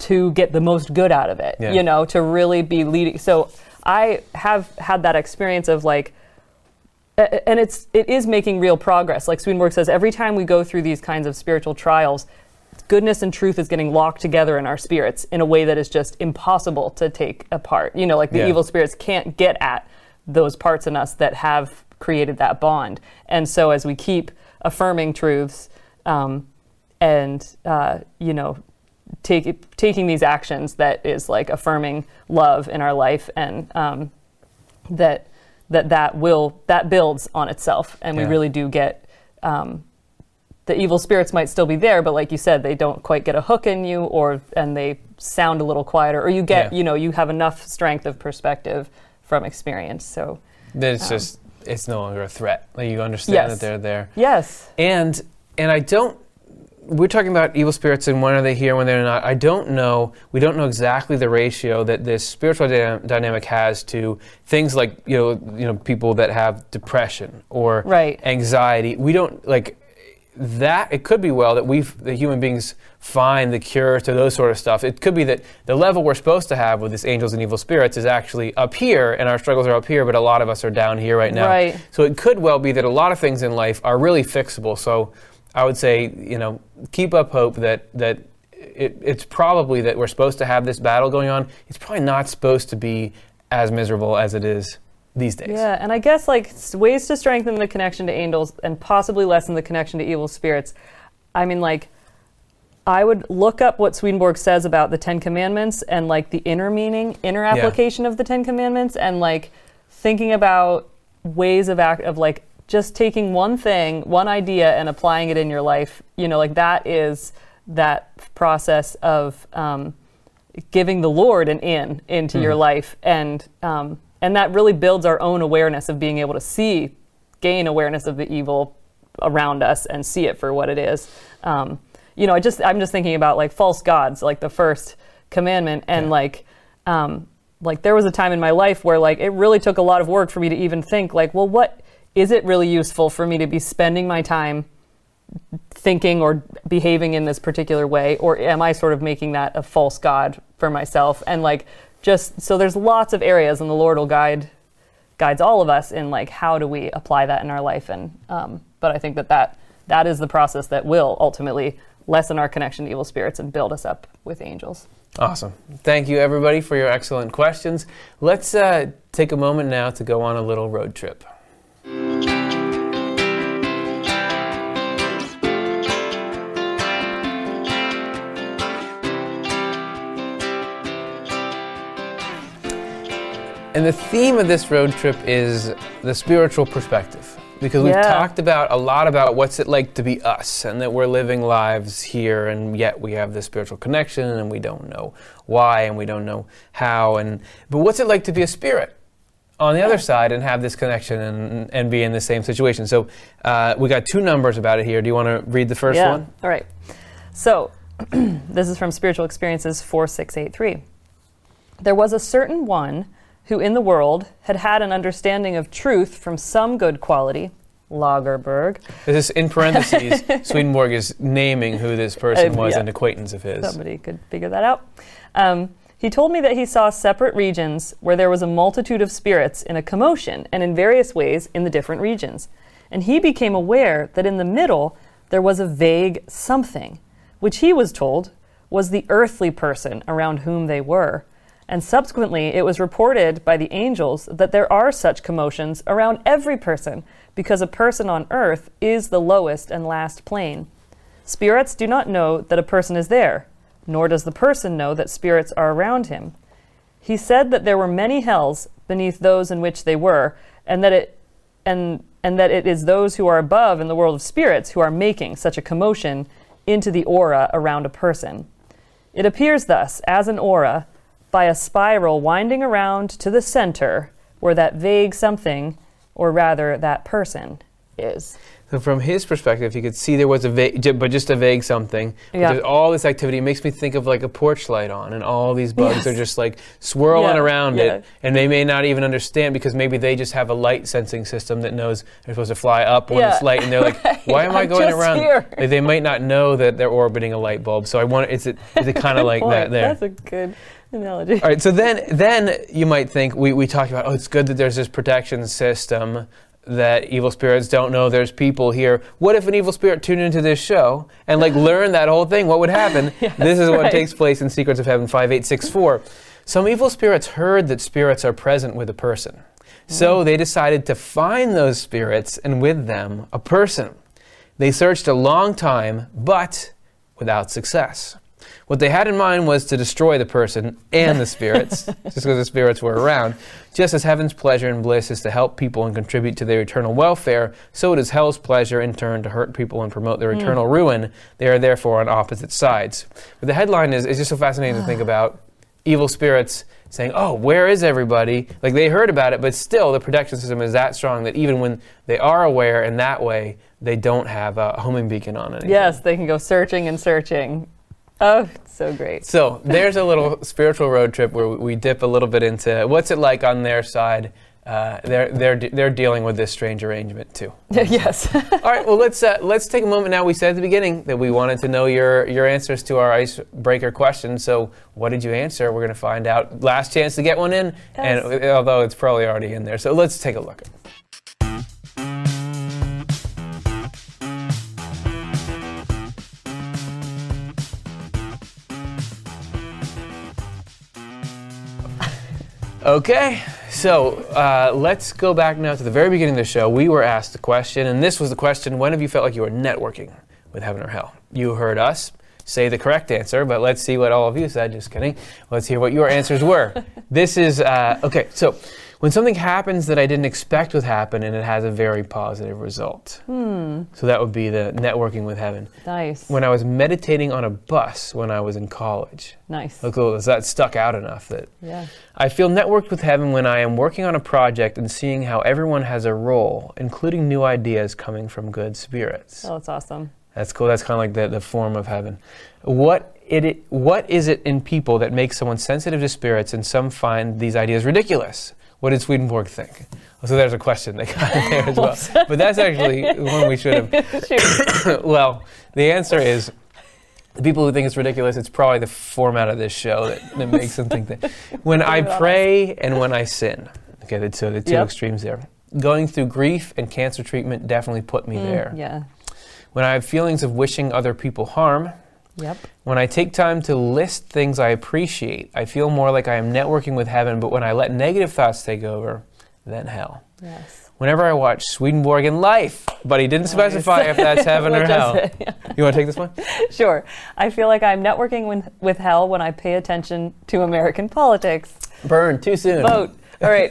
to get the most good out of it. Yeah. You know, to really be leading. So I have had that experience of like. And it's it is making real progress. Like Swedenborg says, every time we go through these kinds of spiritual trials, goodness and truth is getting locked together in our spirits in a way that is just impossible to take apart. You know, like the Yeah. evil spirits can't get at those parts in us that have created that bond. And so as we keep affirming truths um, and, uh, you know, take, taking these actions that is like affirming love in our life and um, that that that will that builds on itself and we really do get um, the evil spirits might still be there, but like you said, they don't quite get a hook in you, or and they sound a little quieter, or you get, Yeah. you know, you have enough strength of perspective from experience. So Then it's Um, just it's no longer a threat. Like you understand Yes. that they're there. yes, And and I don't. We're talking about evil spirits and when are they here, when they're not. I don't know. We don't know exactly the ratio that this spiritual dy- dynamic has to things like you know you know people that have depression or Right. anxiety. We don't like that. It could be well that we the human beings find the cure to those sort of stuff. It could be that the level we're supposed to have with this angels and evil spirits is actually up here, and our struggles are up here, but a lot of us are down here right now. Right. So it could well be that a lot of things in life are really fixable. So I would say, you know, keep up hope that that it, it's probably that we're supposed to have this battle going on. It's probably not supposed to be as miserable as it is these days. yeah, and I guess like ways to strengthen the connection to angels and possibly lessen the connection to evil spirits. I mean, like. I would look up what Swedenborg says about the Ten Commandments and like the inner meaning, inner Yeah. application of the Ten Commandments, and like thinking about ways of act of like just taking one thing, one idea, and applying it in your life. You know, like that is that process of um, giving the Lord an in into your life, and um, and that really builds our own awareness of being able to see, gain awareness of the evil around us, and see it for what it is. Um, you know, I just I'm just thinking about like false gods, like the first commandment, and Yeah. like. Um, like there was a time in my life where like it really took a lot of work for me to even think like well what is it really useful for me to be spending my time thinking or behaving in this particular way or am i sort of making that a false god for myself and like just so there's lots of areas and the lord will guide guides all of us in like how do we apply that in our life and um, but i think that that that is the process that will ultimately lessen our connection to evil spirits and build us up with angels Awesome. Thank you, everybody, for your excellent questions. Let's uh, take a moment now to go on a little road trip. And the theme of this road trip is the spiritual perspective. Because we've yeah. talked about a lot about what's it like to be us and that we're living lives here and yet we have this spiritual connection and we don't know why and we don't know how and but what's it like to be a spirit? On the other side and have this connection and, and be in the same situation. So uh, we got two numbers about it here. Do you want to read the first yeah. one? All right. So, this is from Spiritual Experiences 4683. There was a certain one who in the world had had an understanding of truth from some good quality, Lagerberg. This is in parentheses. Swedenborg is naming who this person Uh, was, yeah. an acquaintance of his. Somebody could figure that out. Um, he told me that he saw separate regions where there was a multitude of spirits in a commotion and in various ways in the different regions. And he became aware that in the middle there was a vague something, which he was told was the earthly person around whom they were. And subsequently, it was reported by the angels that there are such commotions around every person, because a person on earth is the lowest and last plane. Spirits do not know that a person is there, nor does the person know that spirits are around him. He said that there were many hells beneath those in which they were, and that it and and that it is those who are above in the world of spirits who are making such a commotion into the aura around a person. It appears thus as an aura by a spiral winding around to the center where that vague something, or rather that person, is. From his perspective, he could see there was a vague, but just a vague something. Yeah. There's all this activity. It makes me think of like a porch light on, and all these bugs Yes. are just like swirling Yeah, around yeah. it, and they may not even understand because maybe they just have a light sensing system that knows they're supposed to fly up when it's light, and they're like, "Why am I I'm going around?" Like, they might not know that they're orbiting a light bulb. So I want, is it, is it kind of like that there? That's a good analogy. All right, so then then you might think we, we talked about oh it's good that there's this protection system that evil spirits don't know there's people here. What if an evil spirit tuned into this show and like learned that whole thing? What would happen? this is what right. takes place in Secrets of Heaven 5864. Some evil spirits heard that spirits are present with a person. So hmm. they decided to find those spirits and with them a person. They searched a long time, but without success. What they had in mind was to destroy the person and the spirits, just because the spirits were around. Just as heaven's pleasure and bliss is to help people and contribute to their eternal welfare, so it is hell's pleasure in turn to hurt people and promote their hmm. eternal ruin. They are therefore on opposite sides. But the headline is, is just so fascinating to think ah. about evil spirits saying, Oh, where is everybody? Like they heard about it, but still the protection system is that strong that even when they are aware in that way, they don't have a homing beacon on it. Yes, they can go searching and searching. Oh, so great. So there's a little spiritual road trip where we dip a little bit into what's it like on their side. Uh, they're they're de- they're dealing with this strange arrangement too. yes. All right, well let's uh, let's take a moment now. We said at the beginning that we wanted to know your your answers to our icebreaker question. So what did you answer? We're going to find out. Last chance to get one in, and Yes. uh, although it's probably already in there, so let's take a look. Okay, so uh, let's go back now to the very beginning of the show. We were asked the question, and this was the question when have you felt like you were networking with heaven or hell? You heard us say the correct answer, but let's see what all of you said. Just kidding. Let's hear what your answers were. this is, uh, okay, so when something happens that I didn't expect would happen and it has a very positive result. Hmm. So that would be the networking with heaven. nice. When I was meditating on a bus when I was in college. nice. How cool oh, is that? Stuck out enough that Yeah. I feel networked with heaven when I am working on a project and seeing how everyone has a role, including new ideas coming from good spirits. Oh, that's awesome. That's cool. That's kind of like the, the form of heaven. What it what is it in people that makes someone sensitive to spirits and some find these ideas ridiculous? What did Swedenborg think? So there's a question that got in there as well. But that's actually one we should have well, the answer is the people who think it's ridiculous, it's probably the format of this show that, that makes them think that. When I Blame it on pray and when I sin, okay, the two, the two Yep. extremes there. Going through grief and cancer treatment definitely put me there. Mm, Yeah. When I have feelings of wishing other people harm, Yep. when I take time to list things I appreciate, I feel more like I am networking with heaven, but when I let negative thoughts take over, then hell. Yes. Whenever I watch Swedenborg and Life, but he didn't specify if that's heaven or hell. it? You want to take this one? Sure. I feel like I'm networking with, with hell when I pay attention to American politics. Burn too soon. Vote. All right.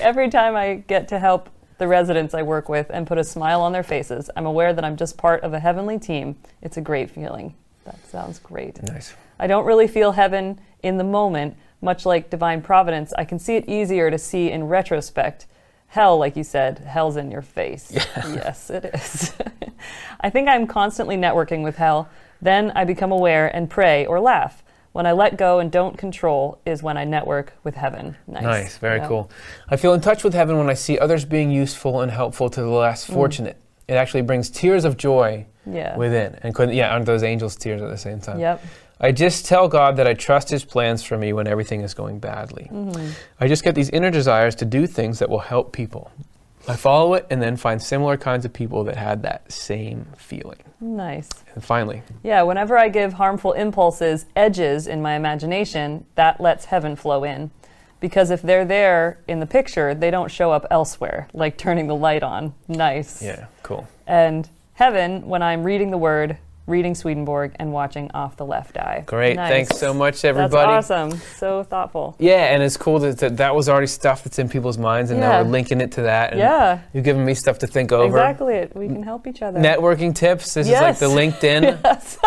Every time I get to help the residents I work with and put a smile on their faces, I'm aware that I'm just part of a heavenly team. It's a great feeling. That sounds great. Nice. I don't really feel heaven in the moment, much like divine providence. I can see it easier to see in retrospect. Hell, like you said, hell's in your face. Yes, it is. I think I'm constantly networking with hell. Then I become aware and pray or laugh. When I let go and don't control is when I network with heaven. Nice. Nice, very Yeah. cool. I feel in touch with heaven when I see others being useful and helpful to the less Mm. fortunate. It actually brings tears of joy Yeah. within. And couldn't, yeah, aren't those angels' tears at the same time? Yep. I just tell God that I trust His plans for me when everything is going badly. Mm-hmm. I just get these inner desires to do things that will help people. I follow it and then find similar kinds of people that had that same feeling. Nice. And finally, Yeah, whenever I give harmful impulses edges in my imagination, that lets heaven flow in. Because if they're there in the picture, they don't show up elsewhere, like turning the light on. Nice. yeah, cool. And heaven, when I'm reading the word, reading Swedenborg, and watching Off the Left Eye. Great. Nice. Thanks so much, everybody. That's awesome. So thoughtful. Yeah, and it's cool that, that that was already stuff that's in people's minds, and now we're linking it to that. And Yeah, You've given me stuff to think over. exactly it. We can help each other. Networking tips. This Yes. is like the LinkedIn Yes.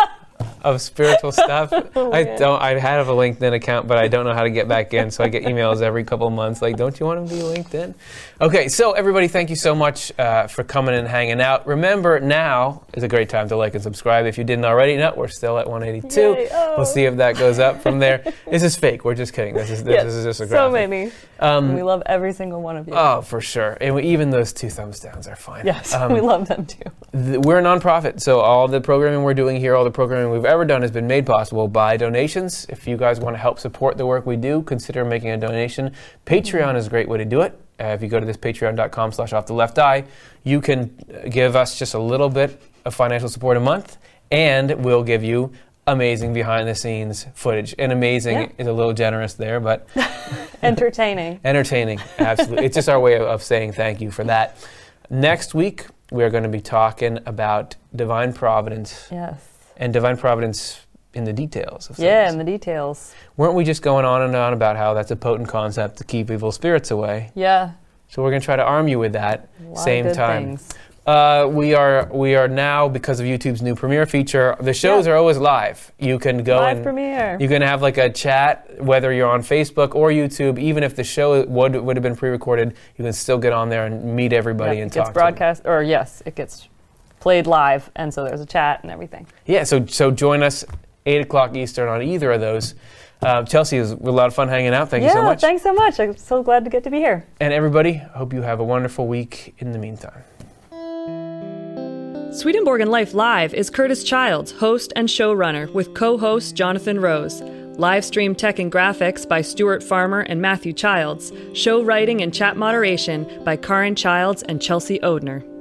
of spiritual stuff. Oh, I don't. I have a LinkedIn account, but I don't know how to get back in. So I get emails every couple of months, like, "Don't you want to be LinkedIn?" Okay, so everybody, thank you so much uh, for coming and hanging out. Remember, now is a great time to like and subscribe if you didn't already. No, we're still at 182. Yay. Oh. We'll see if that goes up from there. this is fake. We're just kidding. This is this Yes. is just a so many. Um, we love every single one of you. Oh, for sure. And we, even those two thumbs downs are fine. yes, Um, we love them too. th- we're a nonprofit, so all the programming we're doing here, all the programming we've ever done, has been made possible by donations. If you guys want to help support the work we do, consider making a donation. Patreon is a great way to do it. Uh, if you go to this patreon.com slash off the left eye, you can give us just a little bit of financial support a month, and we'll give you amazing behind the scenes footage. And amazing Yeah. is a little generous there, but Entertaining. Entertaining, absolutely. it's just our way of, of saying thank you for that. Next week, we are going to be talking about divine providence Yes. and divine providence in the details of Yeah, in the details. Weren't we just going on and on about how that's a potent concept to keep evil spirits away? Yeah. So we're going to try to arm you with that. a lot of Same time. Uh, we are we are now because of YouTube's new premiere feature. The shows Yeah. are always live. You can go Live and premiere. You can have like a chat, whether you're on Facebook or YouTube. Even if the show would would have been pre-recorded, you can still get on there and meet everybody Yep, and it talk. gets broadcast, or yes, it gets played live, and so there's a chat and everything. Yeah, so so join us eight o'clock Eastern on either of those. Uh, Chelsea, it was a lot of fun hanging out. Thank yeah, you so much. thanks so much. I'm so glad to get to be here. and everybody, hope you have a wonderful week. In the meantime. Swedenborg and Life Live is Curtis Childs, host and showrunner, with co host Jonathan Rose. Live stream tech and graphics by Stuart Farmer and Matthew Childs. Show writing and chat moderation by Karin Childs and Chelsea Odhner.